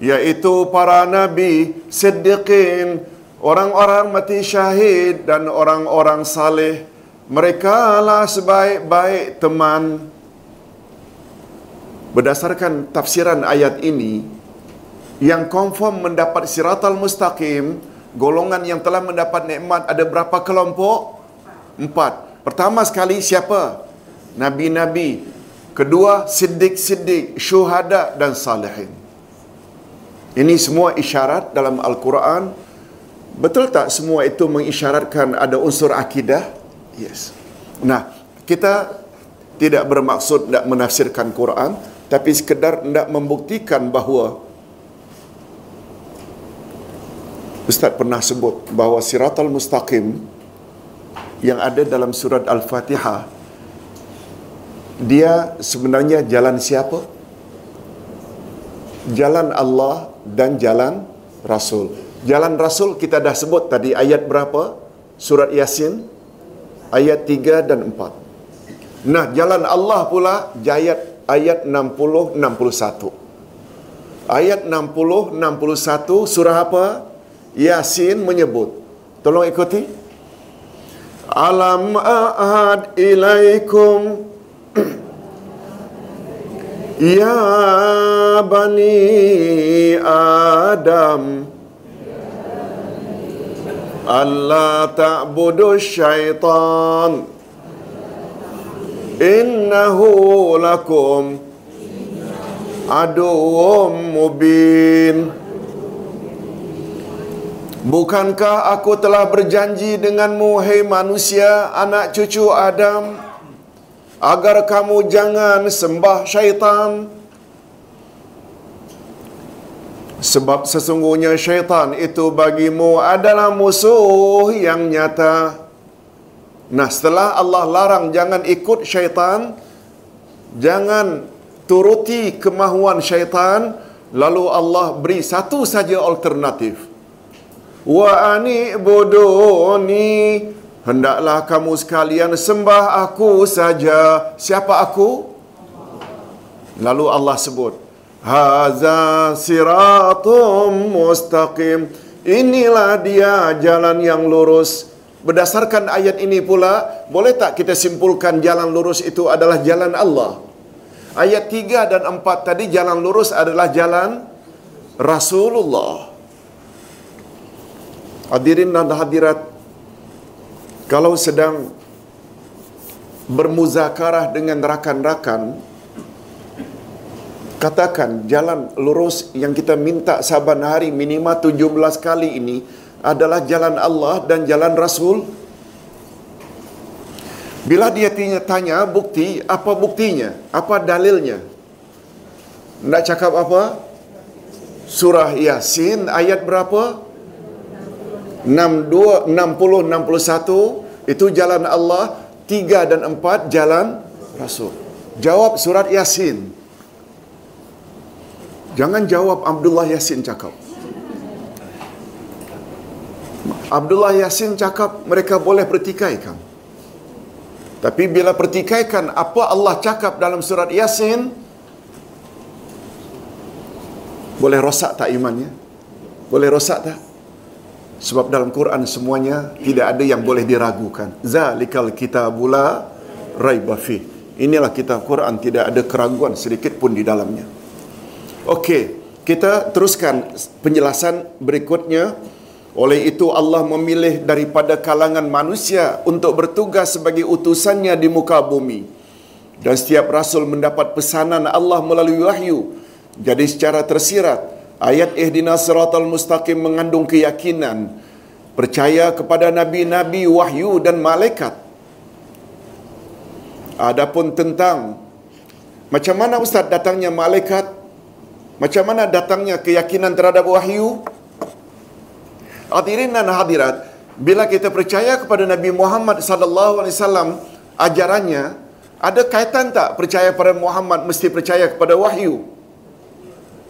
A: yaitu para nabi, siddiqin, orang-orang mati syahid dan orang-orang saleh. Mereka lah sebaik-baik teman. Berdasarkan tafsiran ayat ini, yang confirm mendapat siratal mustaqim, golongan yang telah mendapat nikmat ada berapa kelompok? Empat. Pertama sekali siapa? Nabi-nabi. Kedua, siddiq-siddiq, syuhada dan salihin. Ini semua isyarat dalam Al-Quran. Betul tak semua itu mengisyaratkan ada unsur akidah? Yes. Nah, kita tidak bermaksud nak menafsirkan Quran, tapi sekedar nak membuktikan bahawa Ustaz pernah sebut bahawa siratal mustaqim yang ada dalam surat Al-Fatihah dia sebenarnya jalan siapa? Jalan Allah dan jalan Rasul. Jalan Rasul kita dah sebut tadi ayat berapa? Surat Yasin ayat 3 dan 4. Nah, jalan Allah pula ayat ayat 60 61. Ayat 60 61 surah apa? Yasin menyebut. Tolong ikuti. Alam ahad ilaikum Ya bani Adam Allah ta'budu syaitan Innahu lakum Aduwum mubin Bukankah aku telah berjanji denganmu, hei manusia, anak cucu Adam, agar kamu jangan sembah syaitan? Sebab sesungguhnya syaitan itu bagimu adalah musuh yang nyata. Nah, setelah Allah larang jangan ikut syaitan, jangan turuti kemahuan syaitan, lalu Allah beri satu saja alternatif – wa anibuduni hendaklah kamu sekalian sembah aku saja siapa aku lalu Allah sebut haza siratum mustaqim inilah dia jalan yang lurus. Berdasarkan ayat ini pula, boleh tak kita simpulkan jalan lurus itu adalah jalan Allah? Ayat 3 dan 4 tadi jalan lurus adalah jalan Rasulullah. Hadirin dan hadirat, kalau sedang bermuzakarah dengan rakan-rakan, katakan jalan lurus yang kita minta saban hari minimal 17 kali ini adalah jalan Allah dan jalan Rasul. Bila dia tanya, tanya bukti, apa buktinya? Apa dalilnya? Nak cakap apa? Surah Yasin ayat berapa? 62 60 61 itu jalan Allah, 3 dan 4 jalan Rasul. Jawab surat Yasin. Jangan jawab Abdullah Yasin cakap. Abdullah Yasin cakap mereka boleh pertikaikan. Tapi bila pertikaikan apa Allah cakap dalam surat Yasin boleh rosak tak imannya? Boleh rosak tak? Sebab dalam Quran semuanya tidak ada yang boleh diragukan. Zalikal kitabula raiba fi. Inilah kitab Quran tidak ada keraguan sedikit pun di dalamnya. Okey, kita teruskan penjelasan berikutnya. Oleh itu Allah memilih daripada kalangan manusia untuk bertugas sebagai utusannya di muka bumi. Dan setiap rasul mendapat pesanan Allah melalui wahyu. Jadi secara tersirat, ayat ihdinas siratal mustaqim mengandung keyakinan percaya kepada nabi-nabi wahyu dan malaikat. Adapun tentang macam mana ustaz datangnya malaikat? Macam mana datangnya keyakinan terhadap wahyu? Hadirin dan hadirat, bila kita percaya kepada Nabi Muhammad sallallahu alaihi wasallam ajarannya, ada kaitan tak percaya pada Muhammad mesti percaya kepada wahyu?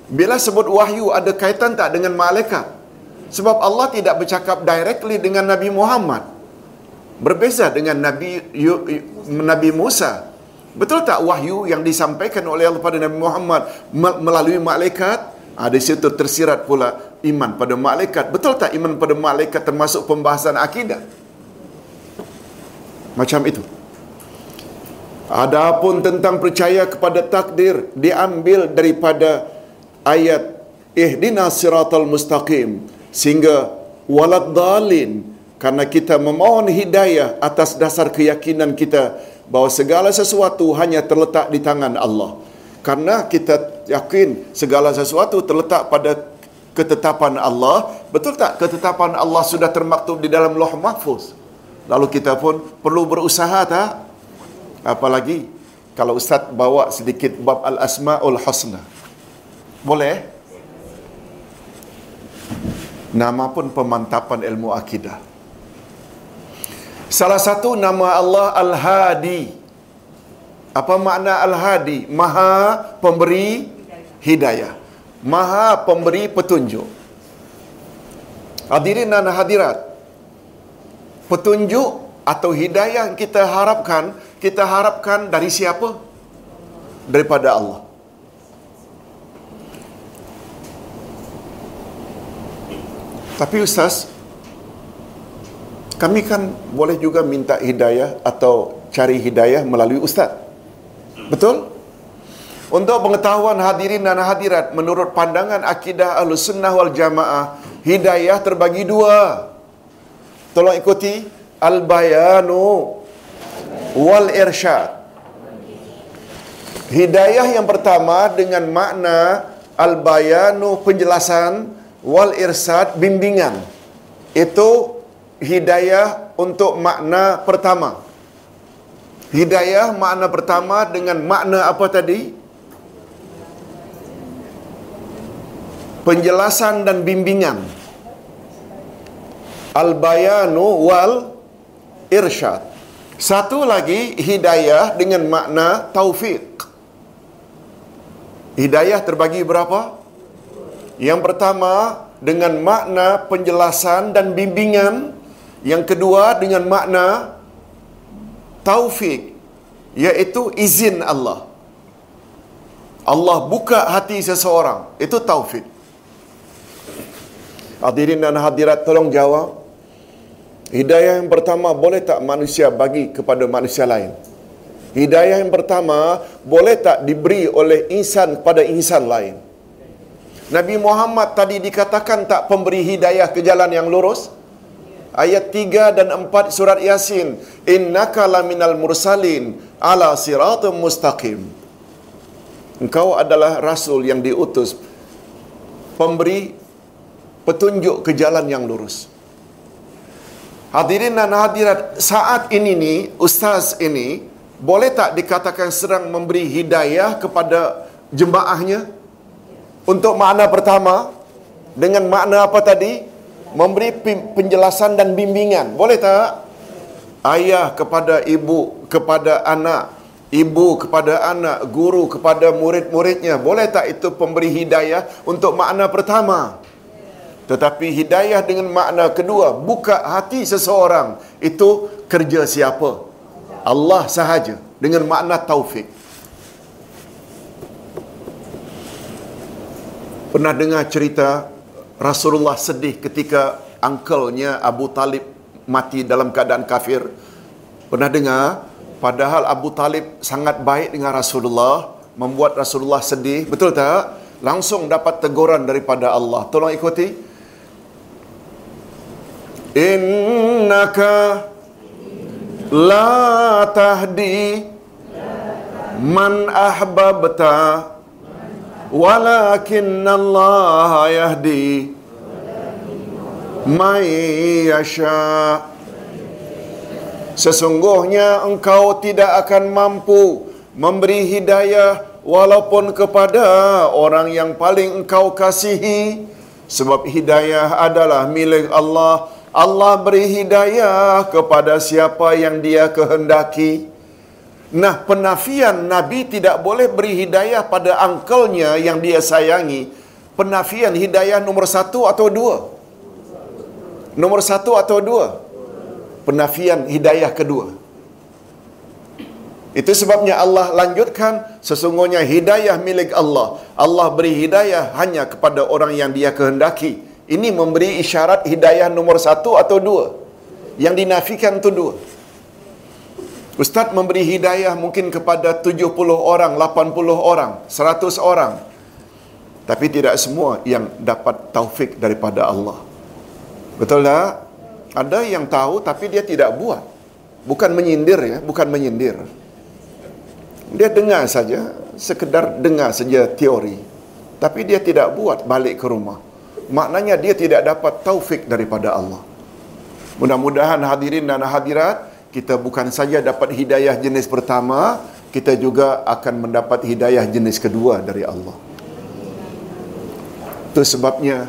A: Bila sebut wahyu ada kaitan tak dengan malaikat? Sebab Allah tidak bercakap directly dengan Nabi Muhammad. Berbeza dengan Nabi Nabi Musa. Betul tak wahyu yang disampaikan oleh Allah pada Nabi Muhammad melalui malaikat? Ada ah, situ tersirat pula iman pada malaikat. Betul tak iman pada malaikat termasuk pembahasan akidah? Macam itu. Adapun tentang percaya kepada takdir diambil daripada ayat ihdinas siratal mustaqim sehingga walad dalin karena kita memohon hidayah atas dasar keyakinan kita bahawa segala sesuatu hanya terletak di tangan Allah. Karena kita yakin segala sesuatu terletak pada ketetapan Allah. Betul tak ketetapan Allah sudah termaktub di dalam loh mahfuz? Lalu kita pun perlu berusaha tak? Apalagi kalau Ustaz bawa sedikit bab Al-Asma'ul Husna. Boleh? Nama pun pemantapan ilmu akidah. Salah satu nama Allah Al-Hadi. Apa makna Al-Hadi? Maha pemberi hidayah. Maha pemberi petunjuk. Hadirin dan hadirat. Petunjuk atau hidayah yang kita harapkan, kita harapkan dari siapa? Daripada Allah. Tapi Ustaz, kami kan boleh juga minta hidayah atau cari hidayah melalui Ustaz. Betul? Untuk pengetahuan hadirin dan hadirat, menurut pandangan akidah Ahlus Sunnah wal Jamaah, hidayah terbagi dua. Tolong ikuti. Al-bayanu wal irsyad. Hidayah yang pertama dengan makna al-bayanu penjelasan wal irsad bimbingan. Itu hidayah untuk makna pertama. Hidayah makna pertama dengan makna apa tadi? Penjelasan dan bimbingan. Al-bayanu wal irsyad. Satu lagi hidayah dengan makna taufik. Hidayah terbagi berapa? Yang pertama dengan makna penjelasan dan bimbingan. Yang kedua dengan makna taufik iaitu izin Allah. Allah buka hati seseorang, itu taufik. Hadirin dan hadirat tolong jawab. Hidayah yang pertama boleh tak manusia bagi kepada manusia lain? Hidayah yang pertama boleh tak diberi oleh insan kepada insan lain? Nabi Muhammad tadi dikatakan tak pemberi hidayah ke jalan yang lurus? Ayat 3 dan 4 surat Yasin, innaka laminal mursalin ala siratum mustaqim. Engkau adalah rasul yang diutus pemberi petunjuk ke jalan yang lurus. Hadirin dan hadirat, saat ini ni ustaz ini boleh tak dikatakan sedang memberi hidayah kepada jemaahnya? Untuk makna pertama dengan makna apa tadi? Memberi penjelasan dan bimbingan. Boleh tak? Ayah kepada ibu, kepada anak, ibu kepada anak, guru kepada murid-muridnya. Boleh tak itu pemberi hidayah untuk makna pertama? Tetapi hidayah dengan makna kedua, buka hati seseorang, itu kerja siapa? Allah sahaja dengan makna taufik. Pernah dengar cerita Rasulullah sedih ketika angkelnya Abu Talib mati dalam keadaan kafir? Pernah dengar? Padahal Abu Talib sangat baik dengan Rasulullah, membuat Rasulullah sedih. Betul tak? Langsung dapat teguran daripada Allah. Tolong ikuti. Innaka la tahdi man ahbabta walakin Allah yahdi may yasha. Sesungguhnya engkau tidak akan mampu memberi hidayah walaupun kepada orang yang paling engkau kasihi. Sebab hidayah adalah milik Allah. Allah beri hidayah kepada siapa yang dia kehendaki. Nah, penafian Nabi tidak boleh beri hidayah pada angkelnya yang dia sayangi. Penafian hidayah nomor satu atau dua? Nomor satu atau dua? Penafian hidayah kedua. Itu sebabnya Allah lanjutkan sesungguhnya hidayah milik Allah. Allah beri hidayah hanya kepada orang yang dia kehendaki. Ini memberi isyarat hidayah nomor satu atau dua. Yang dinafikan itu dua. Ustaz memberi hidayah mungkin kepada 70 orang, 80 orang, 100 orang. Tapi tidak semua yang dapat taufik daripada Allah. Betul tak? Ada yang tahu tapi dia tidak buat. Bukan menyindir ya, bukan menyindir. Dia dengar saja, sekedar dengar saja teori. Tapi dia tidak buat balik ke rumah maknanya dia tidak dapat taufik daripada Allah. Mudah-mudahan hadirin dan hadirat, kita bukan saja dapat hidayah jenis pertama, kita juga akan mendapat hidayah jenis kedua dari Allah. Itu sebabnya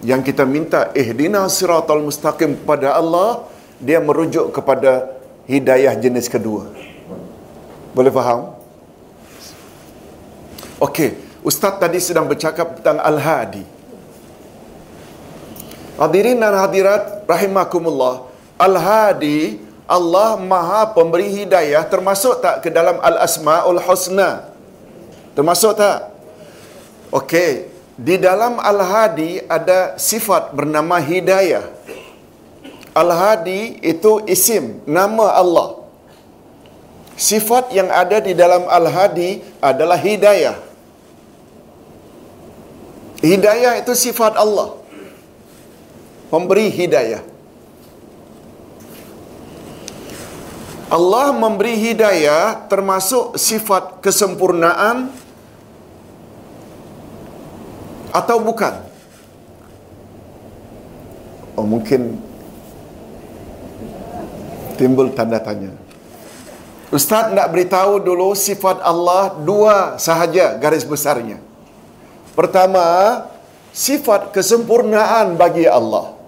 A: yang kita minta ihdina siratal mustaqim kepada Allah, dia merujuk kepada hidayah jenis kedua. Boleh faham? Okey, ustaz tadi sedang bercakap tentang al-hadi. Hadirin dan hadirat rahimakumullah. Al-Hadi Allah Maha Pemberi Hidayah termasuk tak ke dalam Al-Asmaul Husna? Termasuk tak? Okey, di dalam Al-Hadi ada sifat bernama Hidayah. Al-Hadi itu isim nama Allah. Sifat yang ada di dalam Al-Hadi adalah hidayah. Hidayah itu sifat Allah memberi hidayah. Allah memberi hidayah termasuk sifat kesempurnaan atau bukan? Oh mungkin timbul tanda tanya. Ustaz nak beritahu dulu sifat Allah dua sahaja garis besarnya. Pertama, sifat kesempurnaan bagi Allah.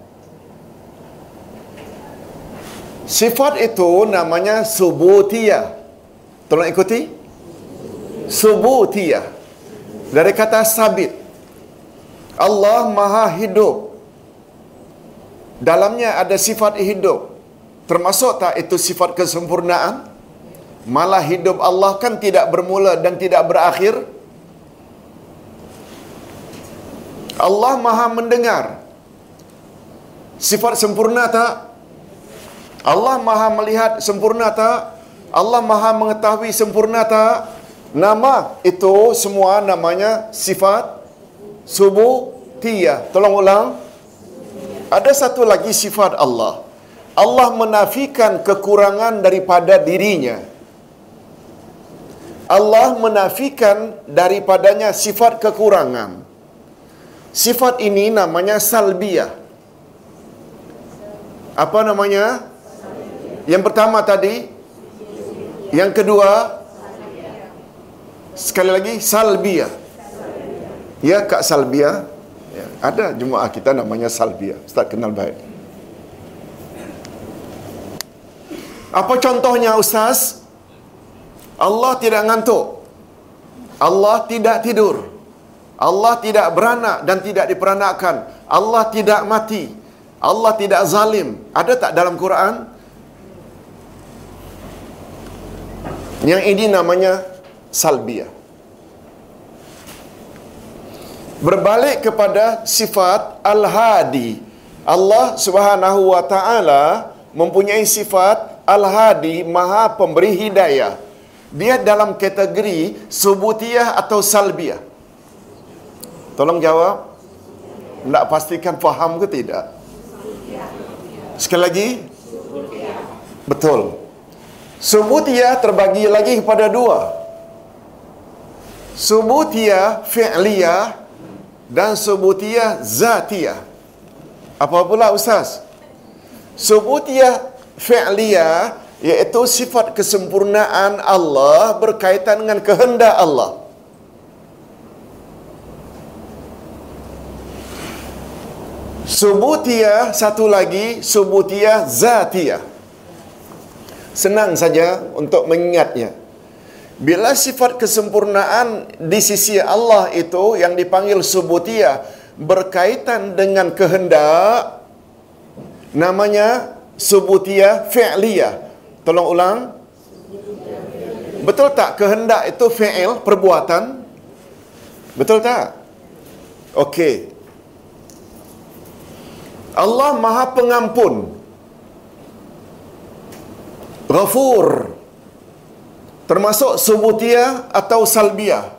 A: Sifat itu namanya subutiyah. Tolong ikuti. Subutiyah. Dari kata sabit. Allah maha hidup. Dalamnya ada sifat hidup. Termasuk tak itu sifat kesempurnaan? Malah hidup Allah kan tidak bermula dan tidak berakhir. Allah maha mendengar. sifat sempurna tak? Allah maha melihat sempurna tak? Allah maha mengetahui sempurna tak? Nama itu semua namanya sifat subutiyah. Tolong ulang. Ada satu lagi sifat Allah. Allah menafikan kekurangan daripada dirinya. Allah menafikan daripadanya sifat kekurangan. Sifat ini namanya salbiyah. Apa namanya? Yang pertama tadi. Yang kedua. Sekali lagi, salbiyah. Ya, Kak Salbiyah. Ya, ada jemaah kita namanya Salbiyah. Ustaz kenal baik. Apa contohnya Ustaz? Allah tidak ngantuk. Allah tidak tidur. Allah tidak beranak dan tidak diperanakkan. Allah tidak mati. Allah tidak zalim. Ada tak dalam Quran? Yang ini namanya salbiyah. Berbalik kepada sifat al-hadi. Allah Subhanahu wa taala mempunyai sifat al-hadi, Maha pemberi hidayah. Dia dalam kategori subutiyah atau salbiyah. Tolong jawab. Nak pastikan faham ke tidak? Sekali lagi. Betul. Subutiyah terbagi lagi kepada dua. Subutiyah fi'liyah dan subutiyah zatiyah. Apa pula Ustaz? Subutiyah fi'liyah iaitu sifat kesempurnaan Allah berkaitan dengan kehendak Allah. Subutiyah satu lagi subutiyah zatiyah. Senang saja untuk mengingatnya. Bila sifat kesempurnaan di sisi Allah itu yang dipanggil subutiyah berkaitan dengan kehendak namanya subutiyah fi'liyah. Tolong ulang. Betul tak kehendak itu fi'il perbuatan? Betul tak? Okey. Allah Maha Pengampun. Ghafur. Termasuk subutiyah atau salbiyah.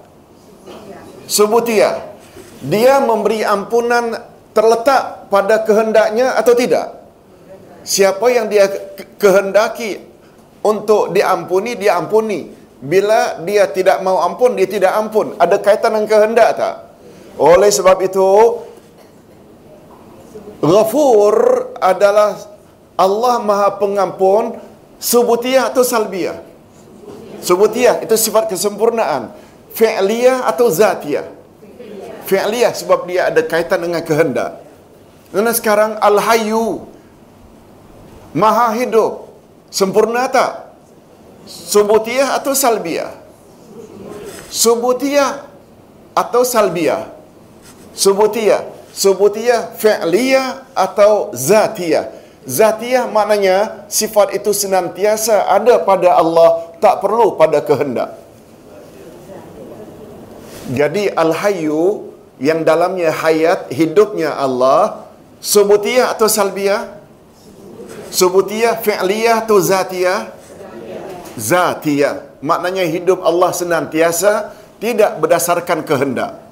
A: Subutiyah. Dia memberi ampunan terletak pada kehendaknya atau tidak? Siapa yang dia kehendaki untuk diampuni, dia ampuni. Bila dia tidak mau ampun, dia tidak ampun. Ada kaitan dengan kehendak tak? Oleh sebab itu, Ghafur adalah Allah Maha Pengampun subutiyah atau salbiyah. Subutiyah itu sifat kesempurnaan. Fi'liyah atau zatiyah. Fi'liyah sebab dia ada kaitan dengan kehendak. Karena sekarang Al-Hayyu Maha hidup. Sempurna tak? Subutiyah atau salbiyah? Subutiyah atau salbiyah? Subutiyah. Subutiyah fi'liyah atau zatiyah? Zatiyah maknanya sifat itu senantiasa ada pada Allah, tak perlu pada kehendak. Jadi Al-Hayyu yang dalamnya hayat, hidupnya Allah, subutiyah atau salbiyah? Subutiyah fi'liyah atau zatiyah? Zatiyah. Maknanya hidup Allah senantiasa tidak berdasarkan kehendak.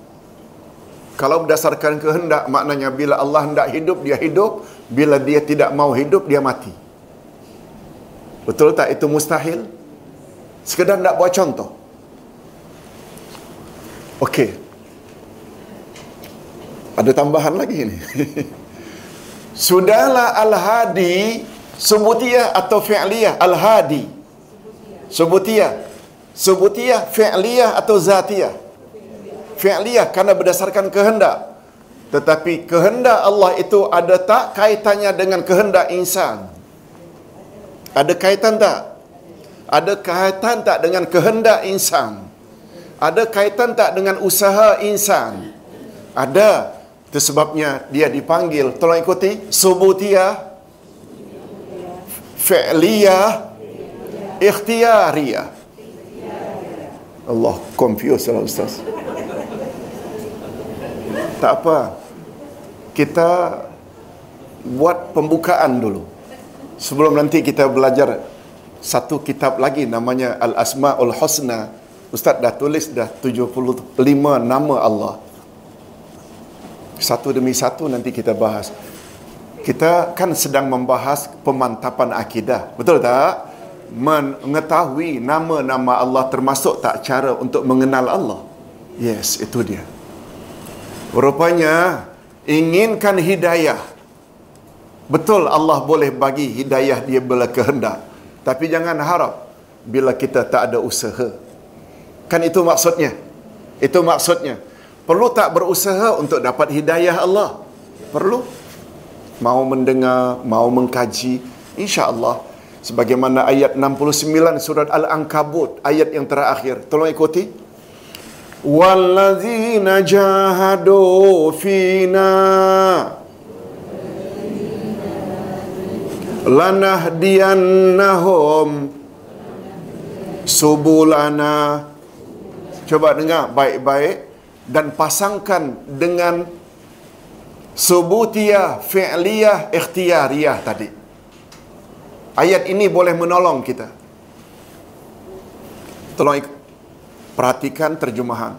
A: Kalau berdasarkan kehendak maknanya bila Allah hendak hidup dia hidup, bila dia tidak mau hidup dia mati. Betul tak itu mustahil? Sekedar nak buat contoh. Okey. Ada tambahan lagi ni. Sudahlah Al-Hadi Subutiyah atau fi'liyah Al-Hadi Subutiyah Subutiyah fi'liyah atau zatiyah Fi'liyah karena berdasarkan kehendak Tetapi kehendak Allah itu ada tak kaitannya dengan kehendak insan? Ada kaitan tak? Ada kaitan tak dengan kehendak insan? Ada kaitan tak dengan usaha insan? Ada. Itu sebabnya dia dipanggil. Tolong ikuti. Subutiyah. Fi'liyah. Ikhtiyariyah. Allah, confused lah Ustaz. Tak apa. Kita buat pembukaan dulu. Sebelum nanti kita belajar satu kitab lagi namanya Al-Asma'ul Husna. Ustaz dah tulis dah 75 nama Allah. Satu demi satu nanti kita bahas. Kita kan sedang membahas pemantapan akidah. Betul tak? Mengetahui nama-nama Allah termasuk tak cara untuk mengenal Allah. Yes, itu dia. Rupanya inginkan hidayah. Betul Allah boleh bagi hidayah dia bila kehendak. Tapi jangan harap bila kita tak ada usaha. Kan itu maksudnya. Itu maksudnya. Perlu tak berusaha untuk dapat hidayah Allah? Perlu. Mau mendengar, mau mengkaji, insya-Allah. Sebagaimana ayat 69 surat Al-Ankabut, ayat yang terakhir. Tolong ikuti. Wallazina jahadu fina lanahdiyannahum subulana Coba dengar baik-baik dan pasangkan dengan subutiyah fi'liyah ikhtiyariyah tadi. Ayat ini boleh menolong kita. Tolong ik- perhatikan terjemahan.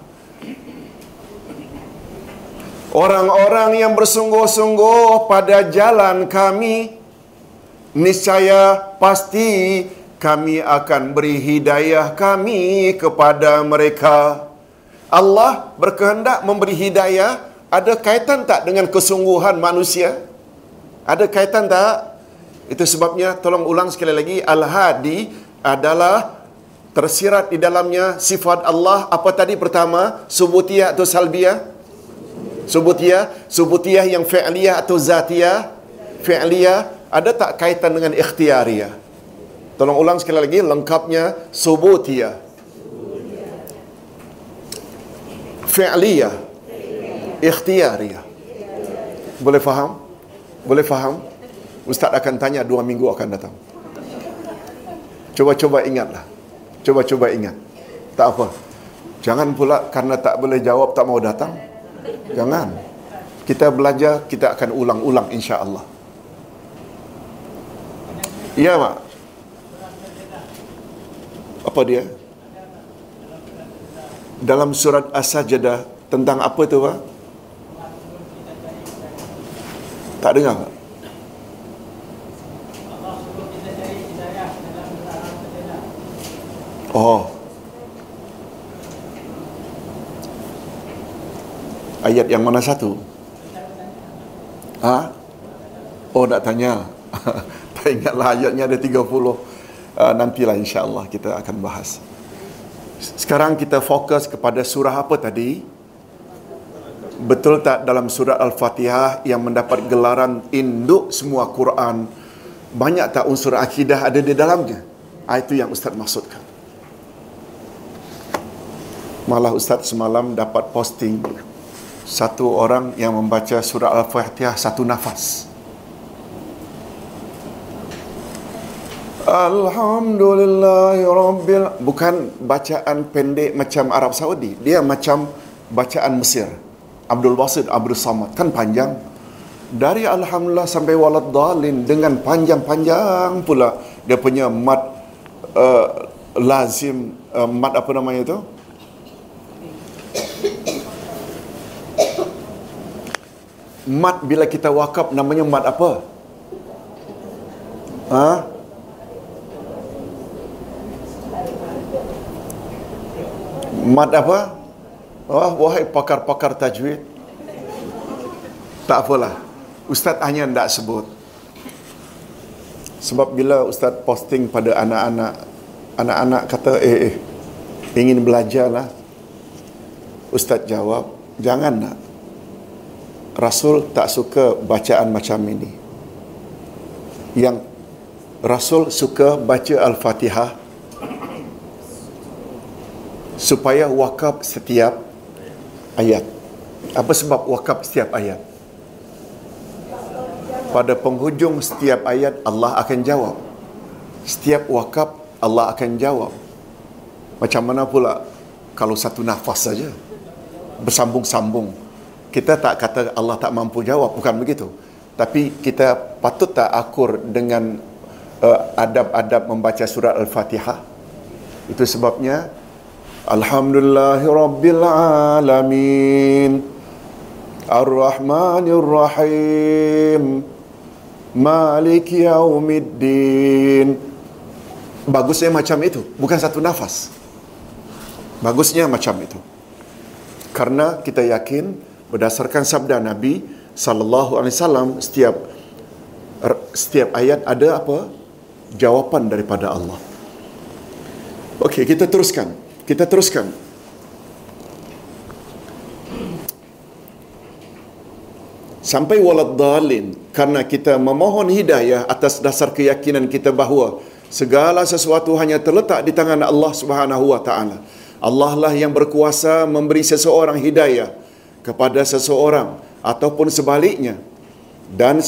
A: Orang-orang yang bersungguh-sungguh pada jalan kami niscaya pasti kami akan beri hidayah kami kepada mereka. Allah berkehendak memberi hidayah ada kaitan tak dengan kesungguhan manusia? Ada kaitan tak? Itu sebabnya tolong ulang sekali lagi Al-Hadi adalah tersirat di dalamnya sifat Allah apa tadi pertama subutiyah atau salbiyah? Subutiyah, subutiyah yang fi'liyah atau zatiyah? Fi'liyah ada tak kaitan dengan ikhtiyariyah? Tolong ulang sekali lagi lengkapnya subutiyah. Fi'liyah. Ikhtiyariyah. Boleh faham? Boleh faham? Ustaz akan tanya dua minggu akan datang. Coba-coba ingatlah. Coba-coba ingat. Tak apa. Jangan pula karena tak boleh jawab tak mau datang. Jangan. Kita belajar, kita akan ulang-ulang insya-Allah. Ya, Mak. Apa dia? Dalam surat As-Sajdah tentang apa tu, Pak? Tak dengar, Pak? Oh. Ayat yang mana satu? Ha? Oh, nak tanya. tak ingatlah ayatnya ada 30. Uh, nantilah insya-Allah kita akan bahas. Sekarang kita fokus kepada surah apa tadi? Betul tak dalam surah Al-Fatihah yang mendapat gelaran induk semua Quran? Banyak tak unsur akidah ada di dalamnya? Ah, itu yang Ustaz maksudkan. Malah Ustaz semalam dapat posting satu orang yang membaca surah Al-Fatihah satu nafas. Alhamdulillahirabbil bukan bacaan pendek macam Arab Saudi. Dia macam bacaan Mesir. Abdul Basit Abdul Samad kan panjang. Dari alhamdulillah sampai walad dalin dengan panjang-panjang pula dia punya mad uh, lazim uh, mad apa namanya itu? Mad bila kita wakaf namanya mad apa? Ha? Mad apa? Oh, wahai pakar-pakar tajwid. Tak apalah. Ustaz hanya tidak sebut. Sebab bila Ustaz posting pada anak-anak, anak-anak kata, eh, eh, ingin belajarlah. Ustaz jawab, jangan nak. Rasul tak suka bacaan macam ini. Yang Rasul suka baca Al-Fatihah supaya wakaf setiap ayat. Apa sebab wakaf setiap ayat? Pada penghujung setiap ayat Allah akan jawab. Setiap wakaf Allah akan jawab. Macam mana pula kalau satu nafas saja bersambung-sambung. Kita tak kata Allah tak mampu jawab, bukan begitu. tapi kita patut tak akur dengan uh, adab-adab membaca surat Al-Fatihah? Itu sebabnya Alhamdulillahirabbil alamin Ar-Rahmanir Rahim Malik Yaumiddin. Bagusnya macam itu Bukan satu nafas. Bagusnya macam itu. Karena kita yakin Berdasarkan sabda Nabi Sallallahu Alaihi Wasallam Setiap Setiap ayat ada apa? Jawapan daripada Allah Okey, kita teruskan Kita teruskan sampai walad dalin karena kita memohon hidayah atas dasar keyakinan kita bahawa segala sesuatu hanya terletak di tangan Allah Subhanahu wa taala. Allah lah yang berkuasa memberi seseorang hidayah kepada seseorang ataupun sebaliknya. Dan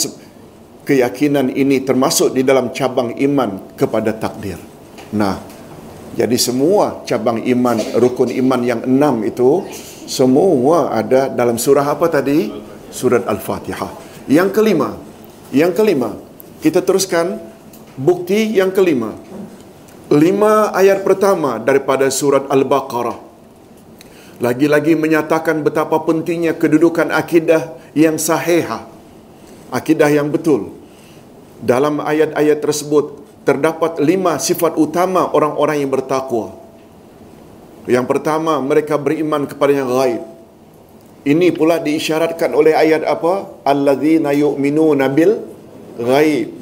A: keyakinan ini termasuk di dalam cabang iman kepada takdir. Nah, jadi semua cabang iman, rukun iman yang enam itu semua ada dalam surah apa tadi? surat Al-Fatihah. Yang kelima, yang kelima, kita teruskan bukti yang kelima. Lima ayat pertama daripada surat Al-Baqarah. Lagi-lagi menyatakan betapa pentingnya kedudukan akidah yang sahihah. Akidah yang betul. Dalam ayat-ayat tersebut, terdapat lima sifat utama orang-orang yang bertakwa. Yang pertama, mereka beriman kepada yang gaib. Ini pula diisyaratkan oleh ayat apa? Alladzina yu'minuna bil ghaib.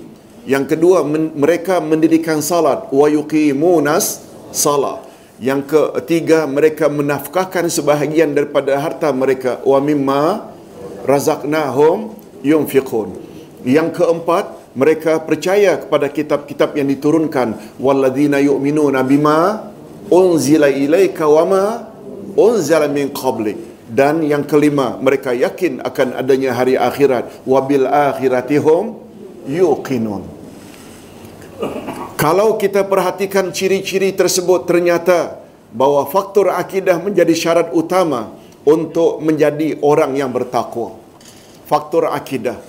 A: Yang kedua men- mereka mendirikan salat wa yuqimunas salat. Yang ketiga mereka menafkahkan sebahagian daripada harta mereka. Wa mimma razaqnahum yunfiqun. Yang keempat mereka percaya kepada kitab-kitab yang diturunkan. Walladzina yu'minuna bima unzila ilaika wama unzila min qablik. Dan yang kelima mereka yakin akan adanya hari akhirat. Wabil akhiratihum yuqinun kalau kita perhatikan ciri-ciri tersebut ternyata bahawa faktor akidah menjadi syarat utama untuk menjadi orang yang bertakwa. Faktor akidah.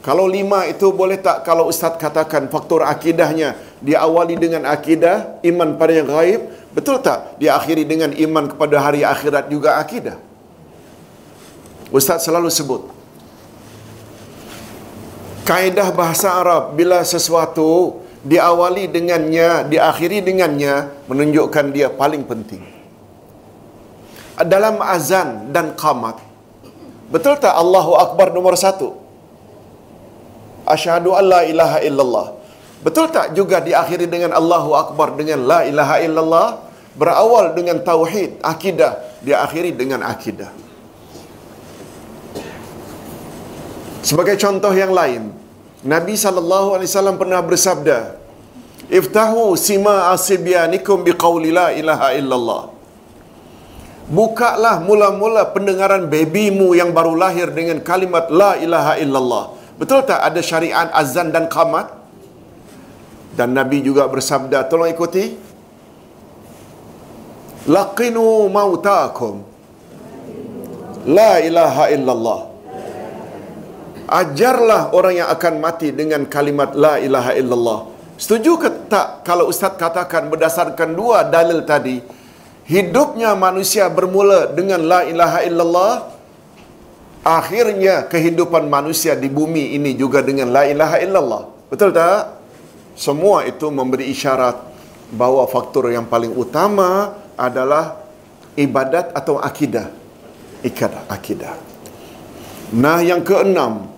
A: Kalau lima itu boleh tak kalau ustaz katakan faktor akidahnya diawali dengan akidah iman pada yang gaib? Betul tak? Diakhiri dengan iman kepada hari akhirat juga akidah. Ustaz selalu sebut kaedah bahasa Arab bila sesuatu diawali dengannya, diakhiri dengannya menunjukkan dia paling penting. Dalam azan dan qamat betul tak Allahu Akbar nomor satu? Asyhadu an la ilaha illallah. Betul tak juga diakhiri dengan Allahu Akbar dengan la ilaha illallah? Berawal dengan tauhid, akidah, diakhiri dengan akidah. Sebagai contoh yang lain, Nabi sallallahu alaihi wasallam pernah bersabda, "Iftahu sima asibyanikum biqauli la ilaha illallah." Bukalah mula-mula pendengaran babymu yang baru lahir dengan kalimat la ilaha illallah. Betul tak ada syariat azan dan qamat? Dan Nabi juga bersabda, tolong ikuti. Laqinu mautakum. La ilaha illallah ajarlah orang yang akan mati dengan kalimat la ilaha illallah. Setuju ke tak kalau ustaz katakan berdasarkan dua dalil tadi, hidupnya manusia bermula dengan la ilaha illallah, akhirnya kehidupan manusia di bumi ini juga dengan la ilaha illallah. Betul tak? Semua itu memberi isyarat bahawa faktor yang paling utama adalah ibadat atau akidah. Ibadah akidah. Nah, yang keenam,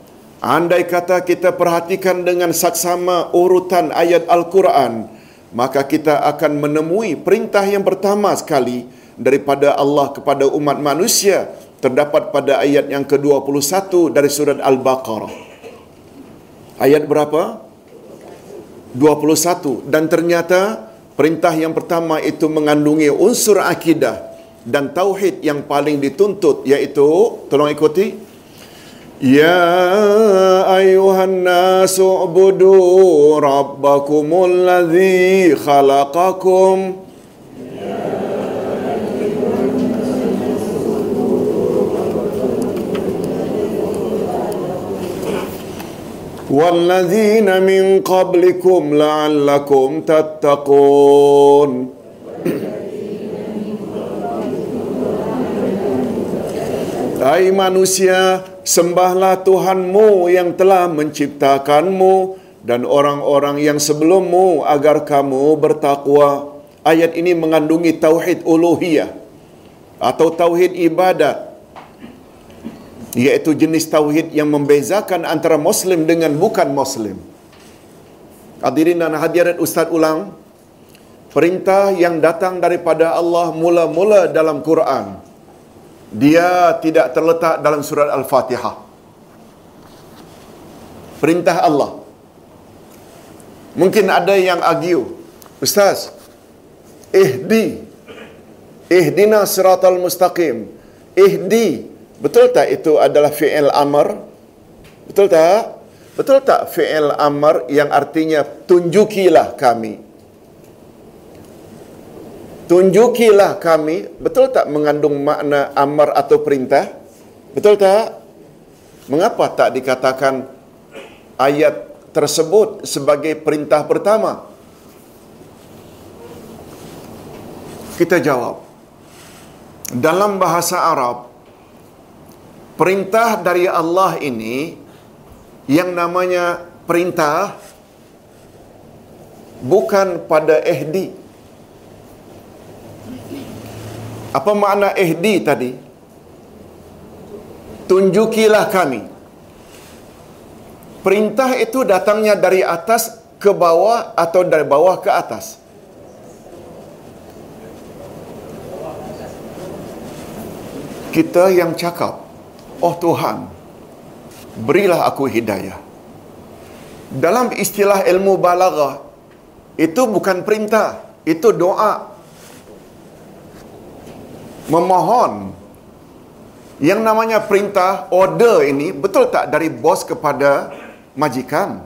A: Andai kata kita perhatikan dengan saksama urutan ayat Al-Quran, maka kita akan menemui perintah yang pertama sekali daripada Allah kepada umat manusia terdapat pada ayat yang ke-21 dari surat Al-Baqarah. Ayat berapa? 21 dan ternyata perintah yang pertama itu mengandungi unsur akidah dan tauhid yang paling dituntut iaitu tolong ikuti يا أيها الناس اعبدوا ربكم الذي خلقكم. والذين من قبلكم لعلكم تتقون. Hai manusia, sembahlah Tuhanmu yang telah menciptakanmu dan orang-orang yang sebelummu agar kamu bertakwa. Ayat ini mengandungi tauhid uluhiyah atau tauhid ibadat iaitu jenis tauhid yang membezakan antara muslim dengan bukan muslim. Hadirin dan hadirat Ustaz ulang, perintah yang datang daripada Allah mula-mula dalam Quran. Dia tidak terletak dalam surat Al-Fatihah. Perintah Allah. Mungkin ada yang argue, Ustaz, ihdi, ihdina siratal mustaqim, ihdi, Betul tak itu adalah fi'il amr? Betul tak? Betul tak fi'il amr yang artinya tunjukilah kami? Tunjukilah kami. Betul tak mengandung makna amr atau perintah? Betul tak? Mengapa tak dikatakan ayat tersebut sebagai perintah pertama? Kita jawab. Dalam bahasa Arab, perintah dari Allah ini yang namanya perintah bukan pada ehdi. Apa makna ehdi tadi? Tunjukilah kami. Perintah itu datangnya dari atas ke bawah atau dari bawah ke atas. Kita yang cakap Oh Tuhan, berilah aku hidayah. Dalam istilah ilmu balaghah, itu bukan perintah, itu doa. Memohon. Yang namanya perintah, order ini, betul tak dari bos kepada majikan?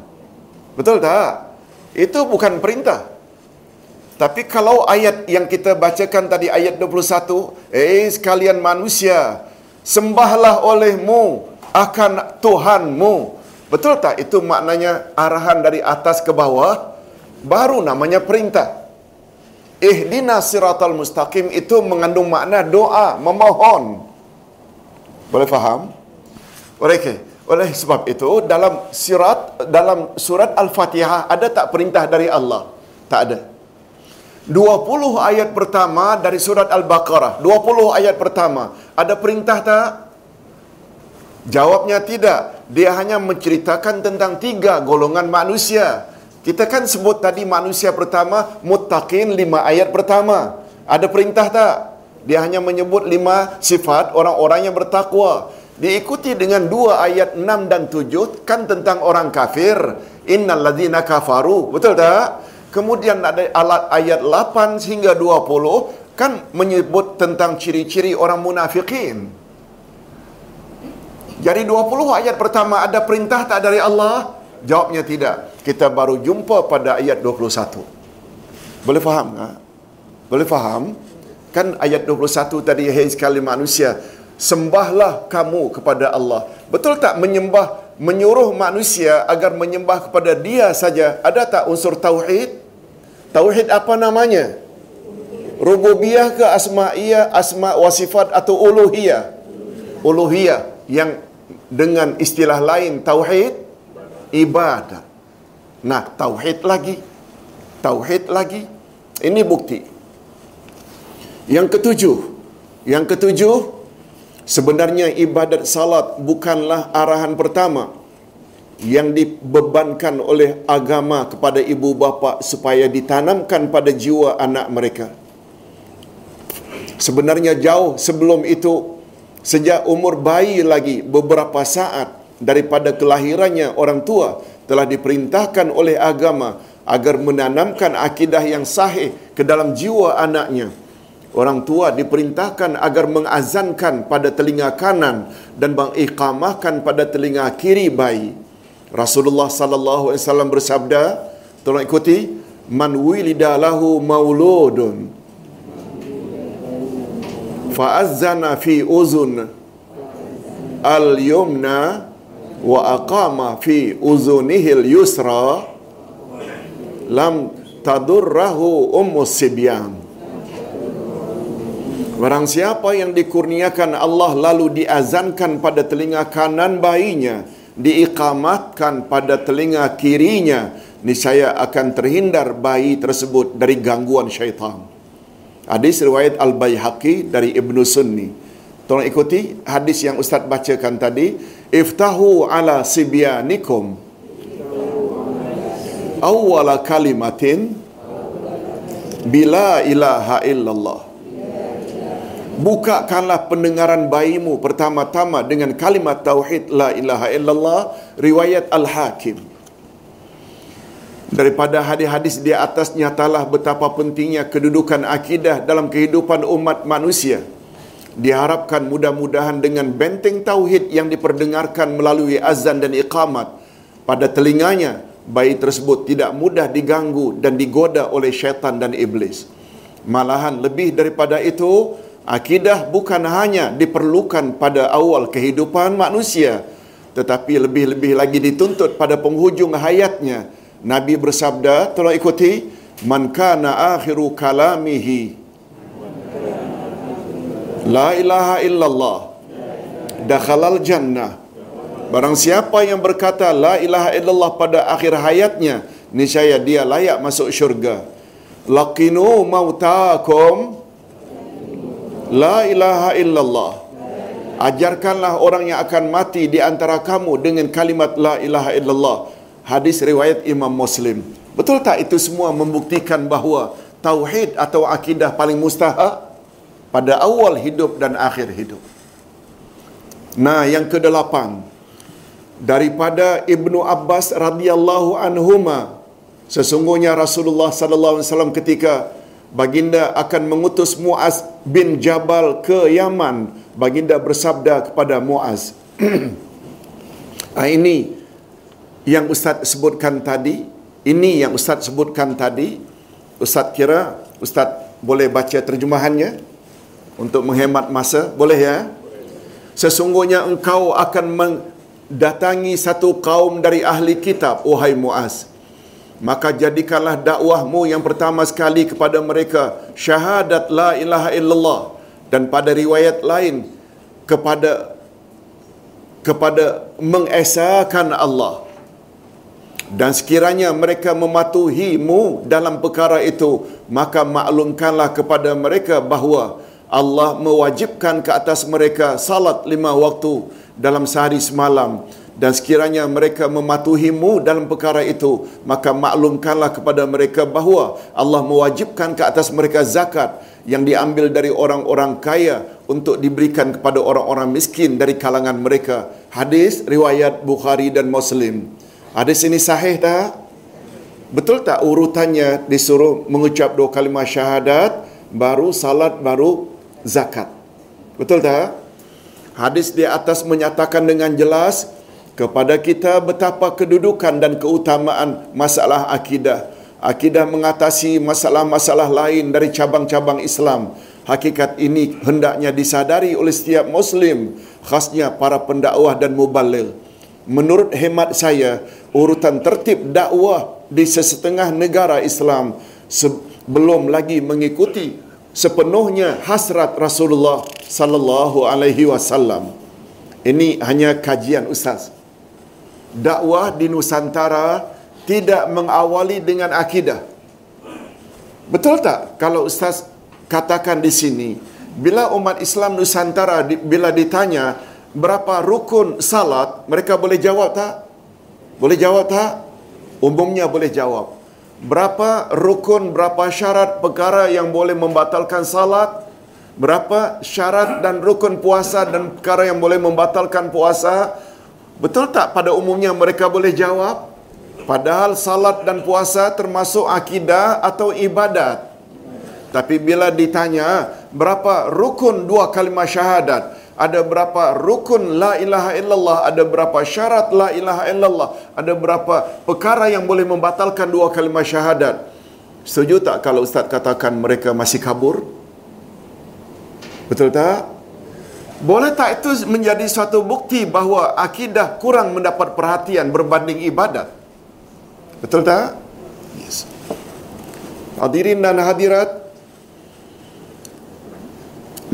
A: Betul tak? Itu bukan perintah. Tapi kalau ayat yang kita bacakan tadi, ayat 21, Eh sekalian manusia, sembahlah olehmu akan Tuhanmu. Betul tak itu maknanya arahan dari atas ke bawah? Baru namanya perintah. Ihdina siratal mustaqim itu mengandung makna doa, memohon. Boleh faham? Boleh ke? Oleh sebab itu dalam sirat dalam surat Al-Fatihah ada tak perintah dari Allah? Tak ada. 20 ayat pertama dari surat Al-Baqarah. 20 ayat pertama. Ada perintah tak? Jawabnya tidak. Dia hanya menceritakan tentang tiga golongan manusia. Kita kan sebut tadi manusia pertama, muttaqin lima ayat pertama. Ada perintah tak? Dia hanya menyebut lima sifat orang-orang yang bertakwa. Diikuti dengan dua ayat enam dan tujuh kan tentang orang kafir. Innal ladzina kafaru. Betul tak? Kemudian ada alat ayat 8 hingga 20 kan menyebut tentang ciri-ciri orang munafikin. Jadi 20 ayat pertama ada perintah tak dari Allah? Jawabnya tidak. Kita baru jumpa pada ayat 21. Boleh faham tak? Boleh faham? Kan ayat 21 tadi, Hai sekali manusia, sembahlah kamu kepada Allah. Betul tak menyembah, menyuruh manusia agar menyembah kepada dia saja? Ada tak unsur tauhid? Tauhid apa namanya? Rububiyah ke asma'iyah, asma' wasifat atau uluhiyah? Uluhiyah yang dengan istilah lain tauhid ibadah. Nah, tauhid lagi. Tauhid lagi. Ini bukti. Yang ketujuh. Yang ketujuh, sebenarnya ibadat salat bukanlah arahan pertama yang dibebankan oleh agama kepada ibu bapa supaya ditanamkan pada jiwa anak mereka. Sebenarnya jauh sebelum itu sejak umur bayi lagi beberapa saat daripada kelahirannya orang tua telah diperintahkan oleh agama agar menanamkan akidah yang sahih ke dalam jiwa anaknya. Orang tua diperintahkan agar mengazankan pada telinga kanan dan mengiqamahkan pada telinga kiri bayi. Rasulullah sallallahu alaihi wasallam bersabda, tolong ikuti, man wilida lahu mauludun fa'azzana fi uzun al-yumna wa aqama fi uzunihil yusra lam tadurrahu ummus sibyan Barang siapa yang dikurniakan Allah lalu diazankan pada telinga kanan bayinya, diikamatkan pada telinga kirinya, niscaya akan terhindar bayi tersebut dari gangguan syaitan. Hadis riwayat Al-Baihaqi dari Ibnu Sunni. Tolong ikuti hadis yang Ustaz bacakan tadi. Iftahu ala sibyanikum awwala kalimatin bila ilaha illallah. Bukakanlah pendengaran bayimu pertama-tama dengan kalimat tauhid la ilaha illallah riwayat Al-Hakim. Daripada hadis-hadis di atas nyatalah betapa pentingnya kedudukan akidah dalam kehidupan umat manusia. Diharapkan mudah-mudahan dengan benteng tauhid yang diperdengarkan melalui azan dan iqamat pada telinganya, bayi tersebut tidak mudah diganggu dan digoda oleh syaitan dan iblis. Malahan lebih daripada itu, akidah bukan hanya diperlukan pada awal kehidupan manusia, tetapi lebih-lebih lagi dituntut pada penghujung hayatnya. Nabi bersabda, tolong ikuti, man kana akhiru kalamihi La ilaha illallah. Dakhalal jannah. Barang siapa yang berkata La ilaha illallah pada akhir hayatnya Niscaya dia layak masuk syurga. Laqinu mautakum. La ilaha illallah. Ajarkanlah orang yang akan mati di antara kamu dengan kalimat La ilaha illallah. Hadis riwayat Imam Muslim. Betul tak itu semua membuktikan bahawa Tauhid atau akidah paling mustahak pada awal hidup dan akhir hidup. Nah, yang kedelapan daripada Ibnu Abbas radhiyallahu anhuma sesungguhnya Rasulullah sallallahu alaihi wasallam ketika baginda akan mengutus Muaz bin Jabal ke Yaman, baginda bersabda kepada Muaz. ah, ini yang ustaz sebutkan tadi, ini yang ustaz sebutkan tadi. Ustaz kira ustaz boleh baca terjemahannya? Untuk menghemat masa boleh ya? Sesungguhnya engkau akan mendatangi satu kaum dari ahli kitab wahai muaz. Maka jadikanlah dakwahmu yang pertama sekali kepada mereka syahadat la ilaha illallah. Dan pada riwayat lain kepada kepada mengesahkan Allah. Dan sekiranya mereka mematuhimu dalam perkara itu maka maklumkanlah kepada mereka bahawa Allah mewajibkan ke atas mereka salat lima waktu dalam sehari semalam. Dan sekiranya mereka mematuhimu dalam perkara itu maka maklumkanlah kepada mereka bahawa Allah mewajibkan ke atas mereka zakat yang diambil dari orang-orang kaya untuk diberikan kepada orang-orang miskin dari kalangan mereka. Hadis riwayat Bukhari dan Muslim. Hadis ini sahih tak? betul tak urutannya disuruh mengucap dua kalimah syahadat baru salat baru zakat. Betul tak? Hadis di atas menyatakan dengan jelas kepada kita betapa kedudukan dan keutamaan masalah akidah. Akidah mengatasi masalah-masalah lain dari cabang-cabang Islam. Hakikat ini hendaknya disadari oleh setiap Muslim, khasnya para pendakwah dan mubalil. Menurut hemat saya, urutan tertib dakwah di sesetengah negara Islam sebelum lagi mengikuti sepenuhnya hasrat Rasulullah sallallahu alaihi wasallam. Ini hanya kajian ustaz. Dakwah di Nusantara tidak mengawali dengan akidah. Betul tak kalau ustaz katakan di sini bila umat Islam Nusantara bila ditanya berapa rukun salat mereka boleh jawab tak? Boleh jawab tak? Umumnya boleh jawab berapa rukun, berapa syarat perkara yang boleh membatalkan salat, berapa syarat dan rukun puasa dan perkara yang boleh membatalkan puasa. Betul tak pada umumnya mereka boleh jawab? Padahal salat dan puasa termasuk akidah atau ibadat. Tapi bila ditanya berapa rukun dua kalimah syahadat, ada berapa rukun la ilaha illallah, ada berapa syarat la ilaha illallah, ada berapa perkara yang boleh membatalkan dua kalimah syahadat. Setuju tak kalau ustaz katakan mereka masih kabur? Betul tak? Boleh tak itu menjadi suatu bukti bahawa akidah kurang mendapat perhatian berbanding ibadat? Betul tak? Yes. Hadirin dan hadirat,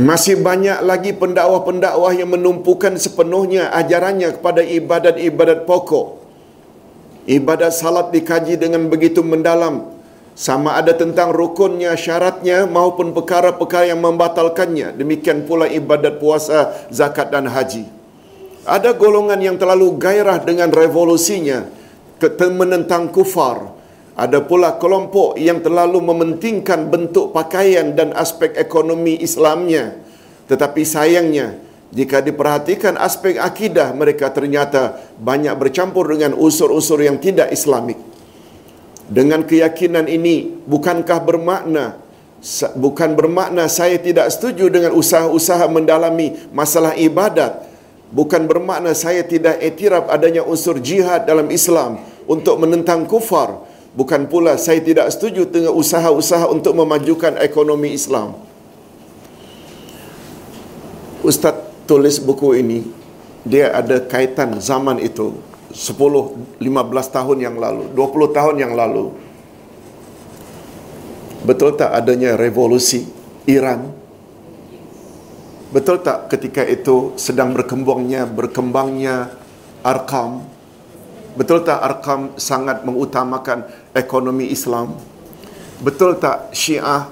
A: masih banyak lagi pendakwah-pendakwah yang menumpukan sepenuhnya ajarannya kepada ibadat-ibadat pokok. Ibadat salat dikaji dengan begitu mendalam sama ada tentang rukunnya, syaratnya maupun perkara-perkara yang membatalkannya. Demikian pula ibadat puasa, zakat dan haji. Ada golongan yang terlalu gairah dengan revolusinya menentang kufar. Ada pula kelompok yang terlalu mementingkan bentuk pakaian dan aspek ekonomi Islamnya. Tetapi sayangnya, jika diperhatikan aspek akidah mereka ternyata banyak bercampur dengan unsur-unsur yang tidak islamik. Dengan keyakinan ini, bukankah bermakna bukan bermakna saya tidak setuju dengan usaha-usaha mendalami masalah ibadat. Bukan bermakna saya tidak etiraf adanya unsur jihad dalam Islam untuk menentang kufar. Bukan pula saya tidak setuju dengan usaha-usaha untuk memajukan ekonomi Islam. Ustaz tulis buku ini, dia ada kaitan zaman itu 10, 15 tahun yang lalu, 20 tahun yang lalu. Betul tak adanya revolusi Iran? Betul tak ketika itu sedang berkembangnya berkembangnya Arkam? Betul tak Arkam sangat mengutamakan ekonomi Islam? Betul tak Syiah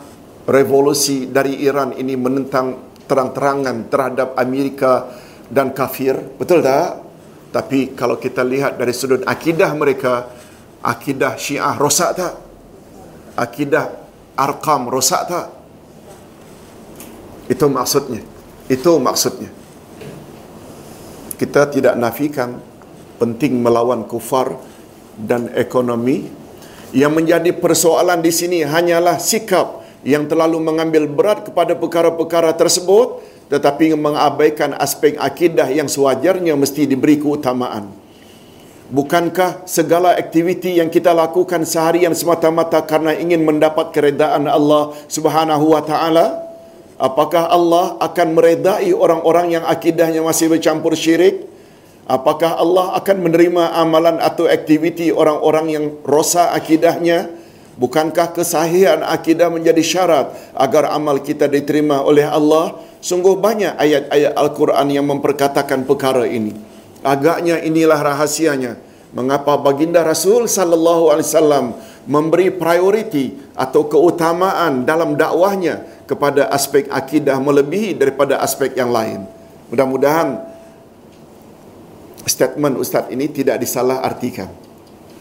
A: revolusi dari Iran ini menentang terang-terangan terhadap Amerika dan kafir? Betul tak? Tapi kalau kita lihat dari sudut akidah mereka, akidah Syiah rosak tak? Akidah Arkam rosak tak? Itu maksudnya. Itu maksudnya. Kita tidak nafikan penting melawan kufar dan ekonomi. Yang menjadi persoalan di sini hanyalah sikap yang terlalu mengambil berat kepada perkara-perkara tersebut tetapi mengabaikan aspek akidah yang sewajarnya mesti diberi keutamaan. Bukankah segala aktiviti yang kita lakukan seharian semata-mata karena ingin mendapat keredaan Allah Subhanahu wa taala? Apakah Allah akan meredai orang-orang yang akidahnya masih bercampur syirik? Apakah Allah akan menerima amalan atau aktiviti orang-orang yang rosak akidahnya? Bukankah kesahihan akidah menjadi syarat agar amal kita diterima oleh Allah? Sungguh banyak ayat-ayat Al-Quran yang memperkatakan perkara ini. Agaknya inilah rahasianya. Mengapa baginda Rasul sallallahu alaihi wasallam memberi prioriti atau keutamaan dalam dakwahnya kepada aspek akidah melebihi daripada aspek yang lain. Mudah-mudahan statement ustaz ini tidak disalah artikan.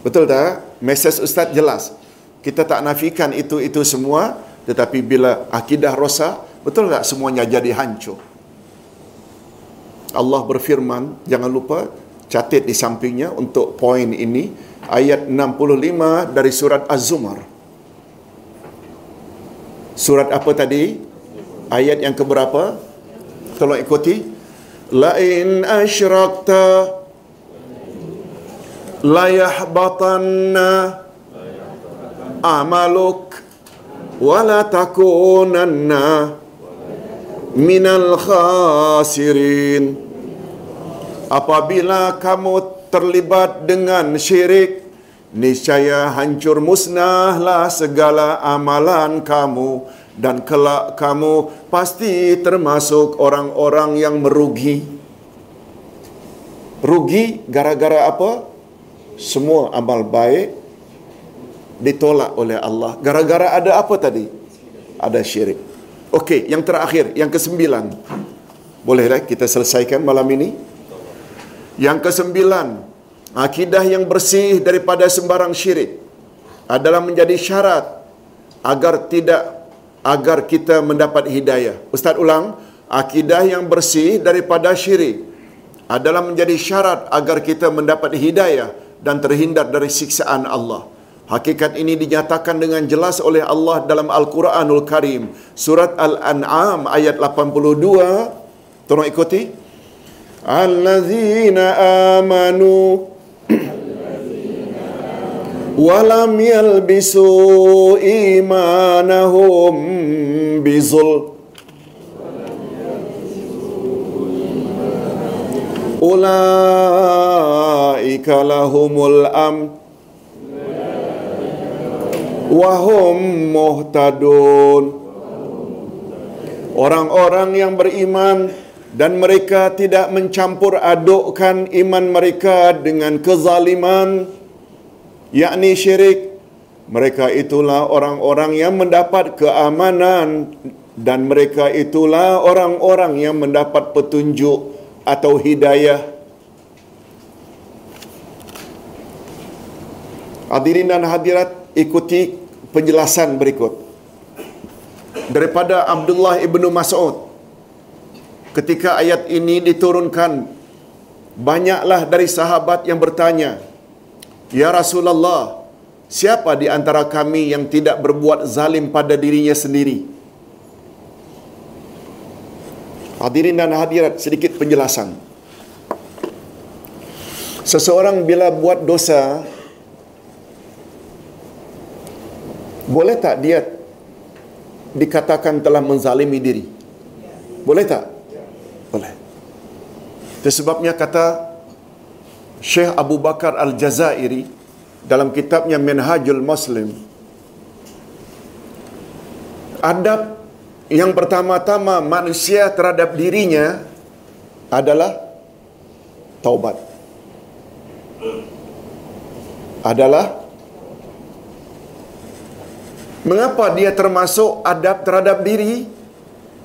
A: Betul tak? Mesej ustaz jelas. Kita tak nafikan itu-itu semua, tetapi bila akidah rosak, betul tak semuanya jadi hancur? Allah berfirman, jangan lupa catat di sampingnya untuk poin ini, ayat 65 dari surat Az-Zumar. Surat apa tadi? Ayat yang keberapa? Tolong ikuti. La yahbatanna amaluk wala takunanna minal khasirin apabila kamu terlibat dengan syirik niscaya hancur musnahlah segala amalan kamu dan kelak kamu pasti termasuk orang-orang yang merugi rugi gara-gara apa semua amal baik ditolak oleh Allah. Gara-gara ada apa tadi? Ada syirik. Okey, yang terakhir, yang kesembilan. Bolehlah kita selesaikan malam ini? Yang kesembilan, akidah yang bersih daripada sembarang syirik adalah menjadi syarat agar tidak agar kita mendapat hidayah. Ustaz ulang, akidah yang bersih daripada syirik adalah menjadi syarat agar kita mendapat hidayah dan terhindar dari siksaan Allah. Hakikat ini dinyatakan dengan jelas oleh Allah dalam Al-Quranul Karim. Surat Al-An'am ayat 82. Tolong ikuti. Allazina amanu walam yalbisu imanahum bizul ulaika lahumul am wahum muhtadun orang-orang yang beriman dan mereka tidak mencampur adukkan iman mereka dengan kezaliman yakni syirik mereka itulah orang-orang yang mendapat keamanan dan mereka itulah orang-orang yang mendapat petunjuk atau hidayah. Hadirin dan hadirat ikuti penjelasan berikut. Daripada Abdullah ibnu Mas'ud. Ketika ayat ini diturunkan, banyaklah dari sahabat yang bertanya, Ya Rasulullah, siapa di antara kami yang tidak berbuat zalim pada dirinya sendiri? Hadirin dan hadirat sedikit penjelasan. Seseorang bila buat dosa boleh tak dia dikatakan telah menzalimi diri? Boleh tak? Boleh. Sebabnya kata Syekh Abu Bakar Al-Jazairi dalam kitabnya Minhajul Muslim adab yang pertama-tama manusia terhadap dirinya adalah taubat. Adalah mengapa dia termasuk adab terhadap diri?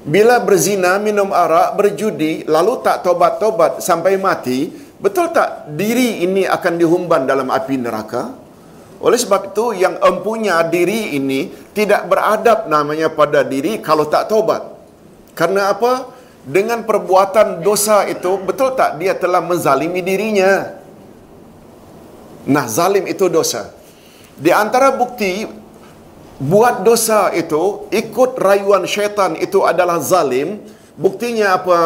A: Bila berzina, minum arak, berjudi, lalu tak taubat-taubat sampai mati, betul tak diri ini akan dihumban dalam api neraka? Oleh sebab itu yang empunya diri ini tidak beradab namanya pada diri kalau tak taubat. Karena apa? Dengan perbuatan dosa itu betul tak dia telah menzalimi dirinya? Nah, zalim itu dosa. Di antara bukti buat dosa itu ikut rayuan syaitan itu adalah zalim. Buktinya apa?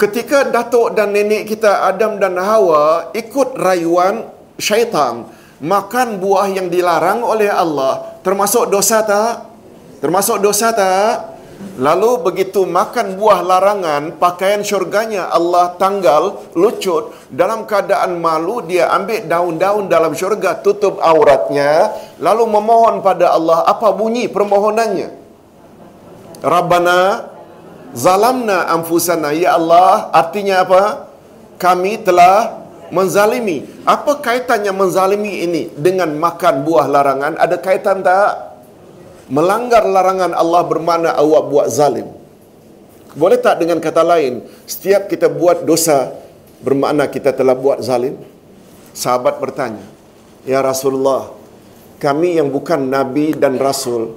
A: Ketika datuk dan nenek kita Adam dan Hawa ikut rayuan syaitan makan buah yang dilarang oleh Allah termasuk dosa tak? Termasuk dosa tak? Lalu begitu makan buah larangan, pakaian syurganya Allah tanggal, lucut. Dalam keadaan malu, dia ambil daun-daun dalam syurga, tutup auratnya. Lalu memohon pada Allah, apa bunyi permohonannya? Rabbana zalamna anfusana. Ya Allah, artinya apa? Kami telah menzalimi. Apa kaitannya menzalimi ini dengan makan buah larangan? Ada kaitan tak? Melanggar larangan Allah bermakna awak buat zalim. Boleh tak dengan kata lain, setiap kita buat dosa bermakna kita telah buat zalim? Sahabat bertanya, Ya Rasulullah, kami yang bukan Nabi dan Rasul,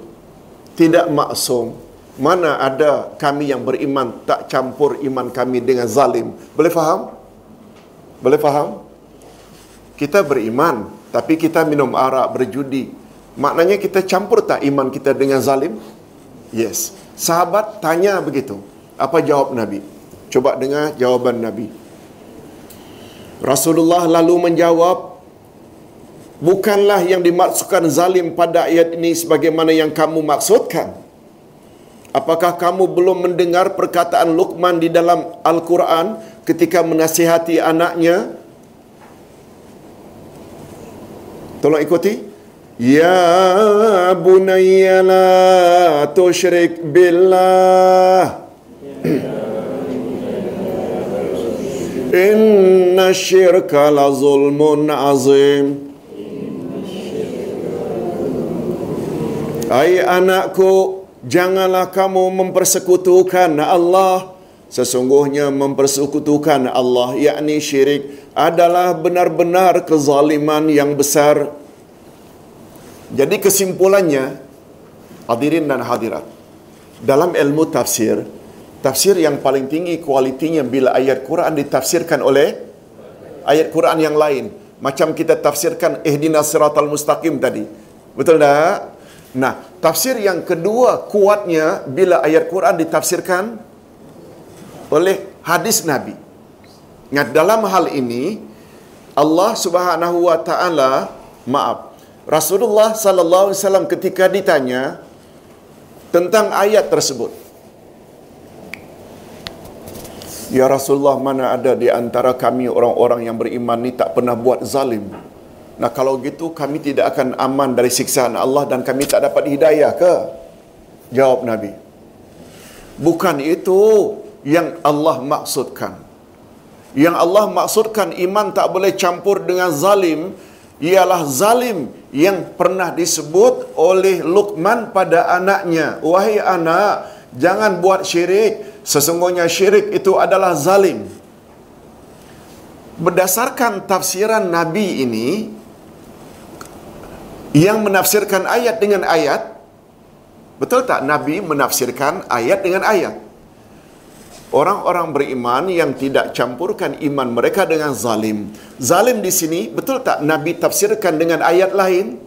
A: tidak maksum, mana ada kami yang beriman tak campur iman kami dengan zalim. Boleh faham? Boleh faham? Kita beriman, tapi kita minum arak, berjudi. Maknanya kita campur tak iman kita dengan zalim? Yes. Sahabat tanya begitu. Apa jawab Nabi? Coba dengar jawaban Nabi. Rasulullah lalu menjawab, Bukanlah yang dimaksudkan zalim pada ayat ini sebagaimana yang kamu maksudkan. Apakah kamu belum mendengar perkataan Luqman di dalam Al-Quran ketika menasihati anaknya? Tolong ikuti. Ya bunayya la tusyrik billah. Inna syirka la zulmun azim. Hai anakku, janganlah kamu mempersekutukan Allah. Sesungguhnya mempersekutukan Allah, yakni syirik, adalah benar-benar kezaliman yang besar. Jadi kesimpulannya, hadirin dan hadirat, dalam ilmu tafsir, tafsir yang paling tinggi kualitinya bila ayat Quran ditafsirkan oleh ayat Quran yang lain. Macam kita tafsirkan ihdinas siratal mustaqim tadi. Betul tak? Nah, tafsir yang kedua kuatnya bila ayat Quran ditafsirkan oleh hadis Nabi. Nah, dalam hal ini Allah Subhanahu wa taala maaf Rasulullah sallallahu alaihi wasallam ketika ditanya tentang ayat tersebut Ya Rasulullah mana ada di antara kami orang-orang yang beriman ni tak pernah buat zalim. Nah kalau gitu kami tidak akan aman dari siksaan Allah dan kami tak dapat hidayah ke? Jawab Nabi. Bukan itu yang Allah maksudkan. Yang Allah maksudkan iman tak boleh campur dengan zalim ialah zalim yang pernah disebut oleh Luqman pada anaknya. Wahai anak, jangan buat syirik. Sesungguhnya syirik itu adalah zalim. Berdasarkan tafsiran Nabi ini, yang menafsirkan ayat dengan ayat, betul tak Nabi menafsirkan ayat dengan ayat? orang-orang beriman yang tidak campurkan iman mereka dengan zalim. Zalim di sini betul tak Nabi tafsirkan dengan ayat lain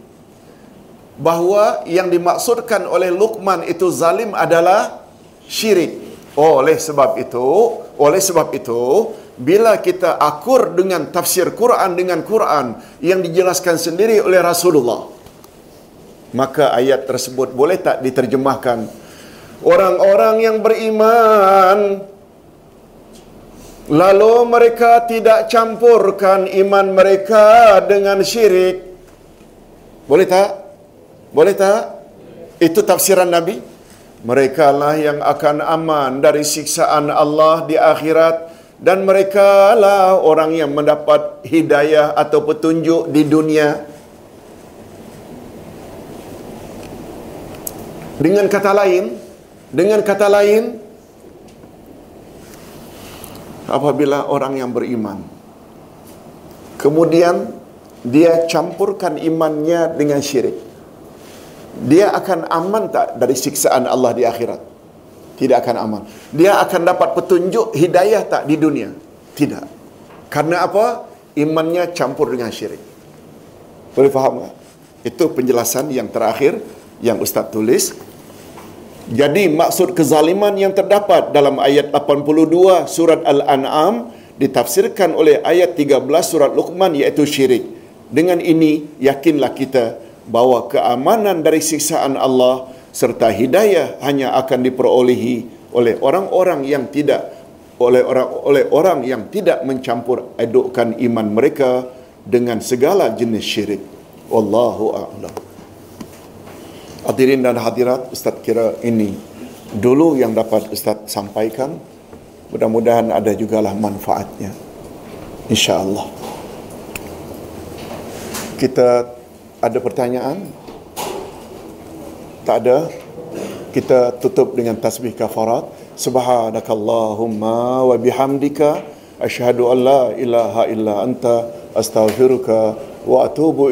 A: bahawa yang dimaksudkan oleh Luqman itu zalim adalah syirik. Oleh sebab itu, oleh sebab itu, bila kita akur dengan tafsir Quran dengan Quran yang dijelaskan sendiri oleh Rasulullah, maka ayat tersebut boleh tak diterjemahkan orang-orang yang beriman Lalu mereka tidak campurkan iman mereka dengan syirik. Boleh tak? Boleh tak? Itu tafsiran Nabi. Mereka lah yang akan aman dari siksaan Allah di akhirat dan mereka lah orang yang mendapat hidayah atau petunjuk di dunia. Dengan kata lain, dengan kata lain, apabila orang yang beriman kemudian dia campurkan imannya dengan syirik dia akan aman tak dari siksaan Allah di akhirat? Tidak akan aman. Dia akan dapat petunjuk hidayah tak di dunia? Tidak. Karena apa? Imannya campur dengan syirik. Boleh faham tak? itu penjelasan yang terakhir yang ustaz tulis jadi maksud kezaliman yang terdapat dalam ayat 82 surat Al-An'am ditafsirkan oleh ayat 13 surat Luqman iaitu syirik. Dengan ini yakinlah kita bahawa keamanan dari siksaan Allah serta hidayah hanya akan diperolehi oleh orang-orang yang tidak oleh orang oleh orang yang tidak mencampur adukkan iman mereka dengan segala jenis syirik. Wallahu a'lam. Hadirin dan hadirat, Ustaz kira ini dulu yang dapat Ustaz sampaikan. Mudah-mudahan ada jugalah manfaatnya. InsyaAllah. Kita ada pertanyaan? Tak ada? Kita tutup dengan tasbih kafarat. Subhanakallahumma wa bihamdika. Ashhadu an la ilaha illa anta astaghfiruka wa atubu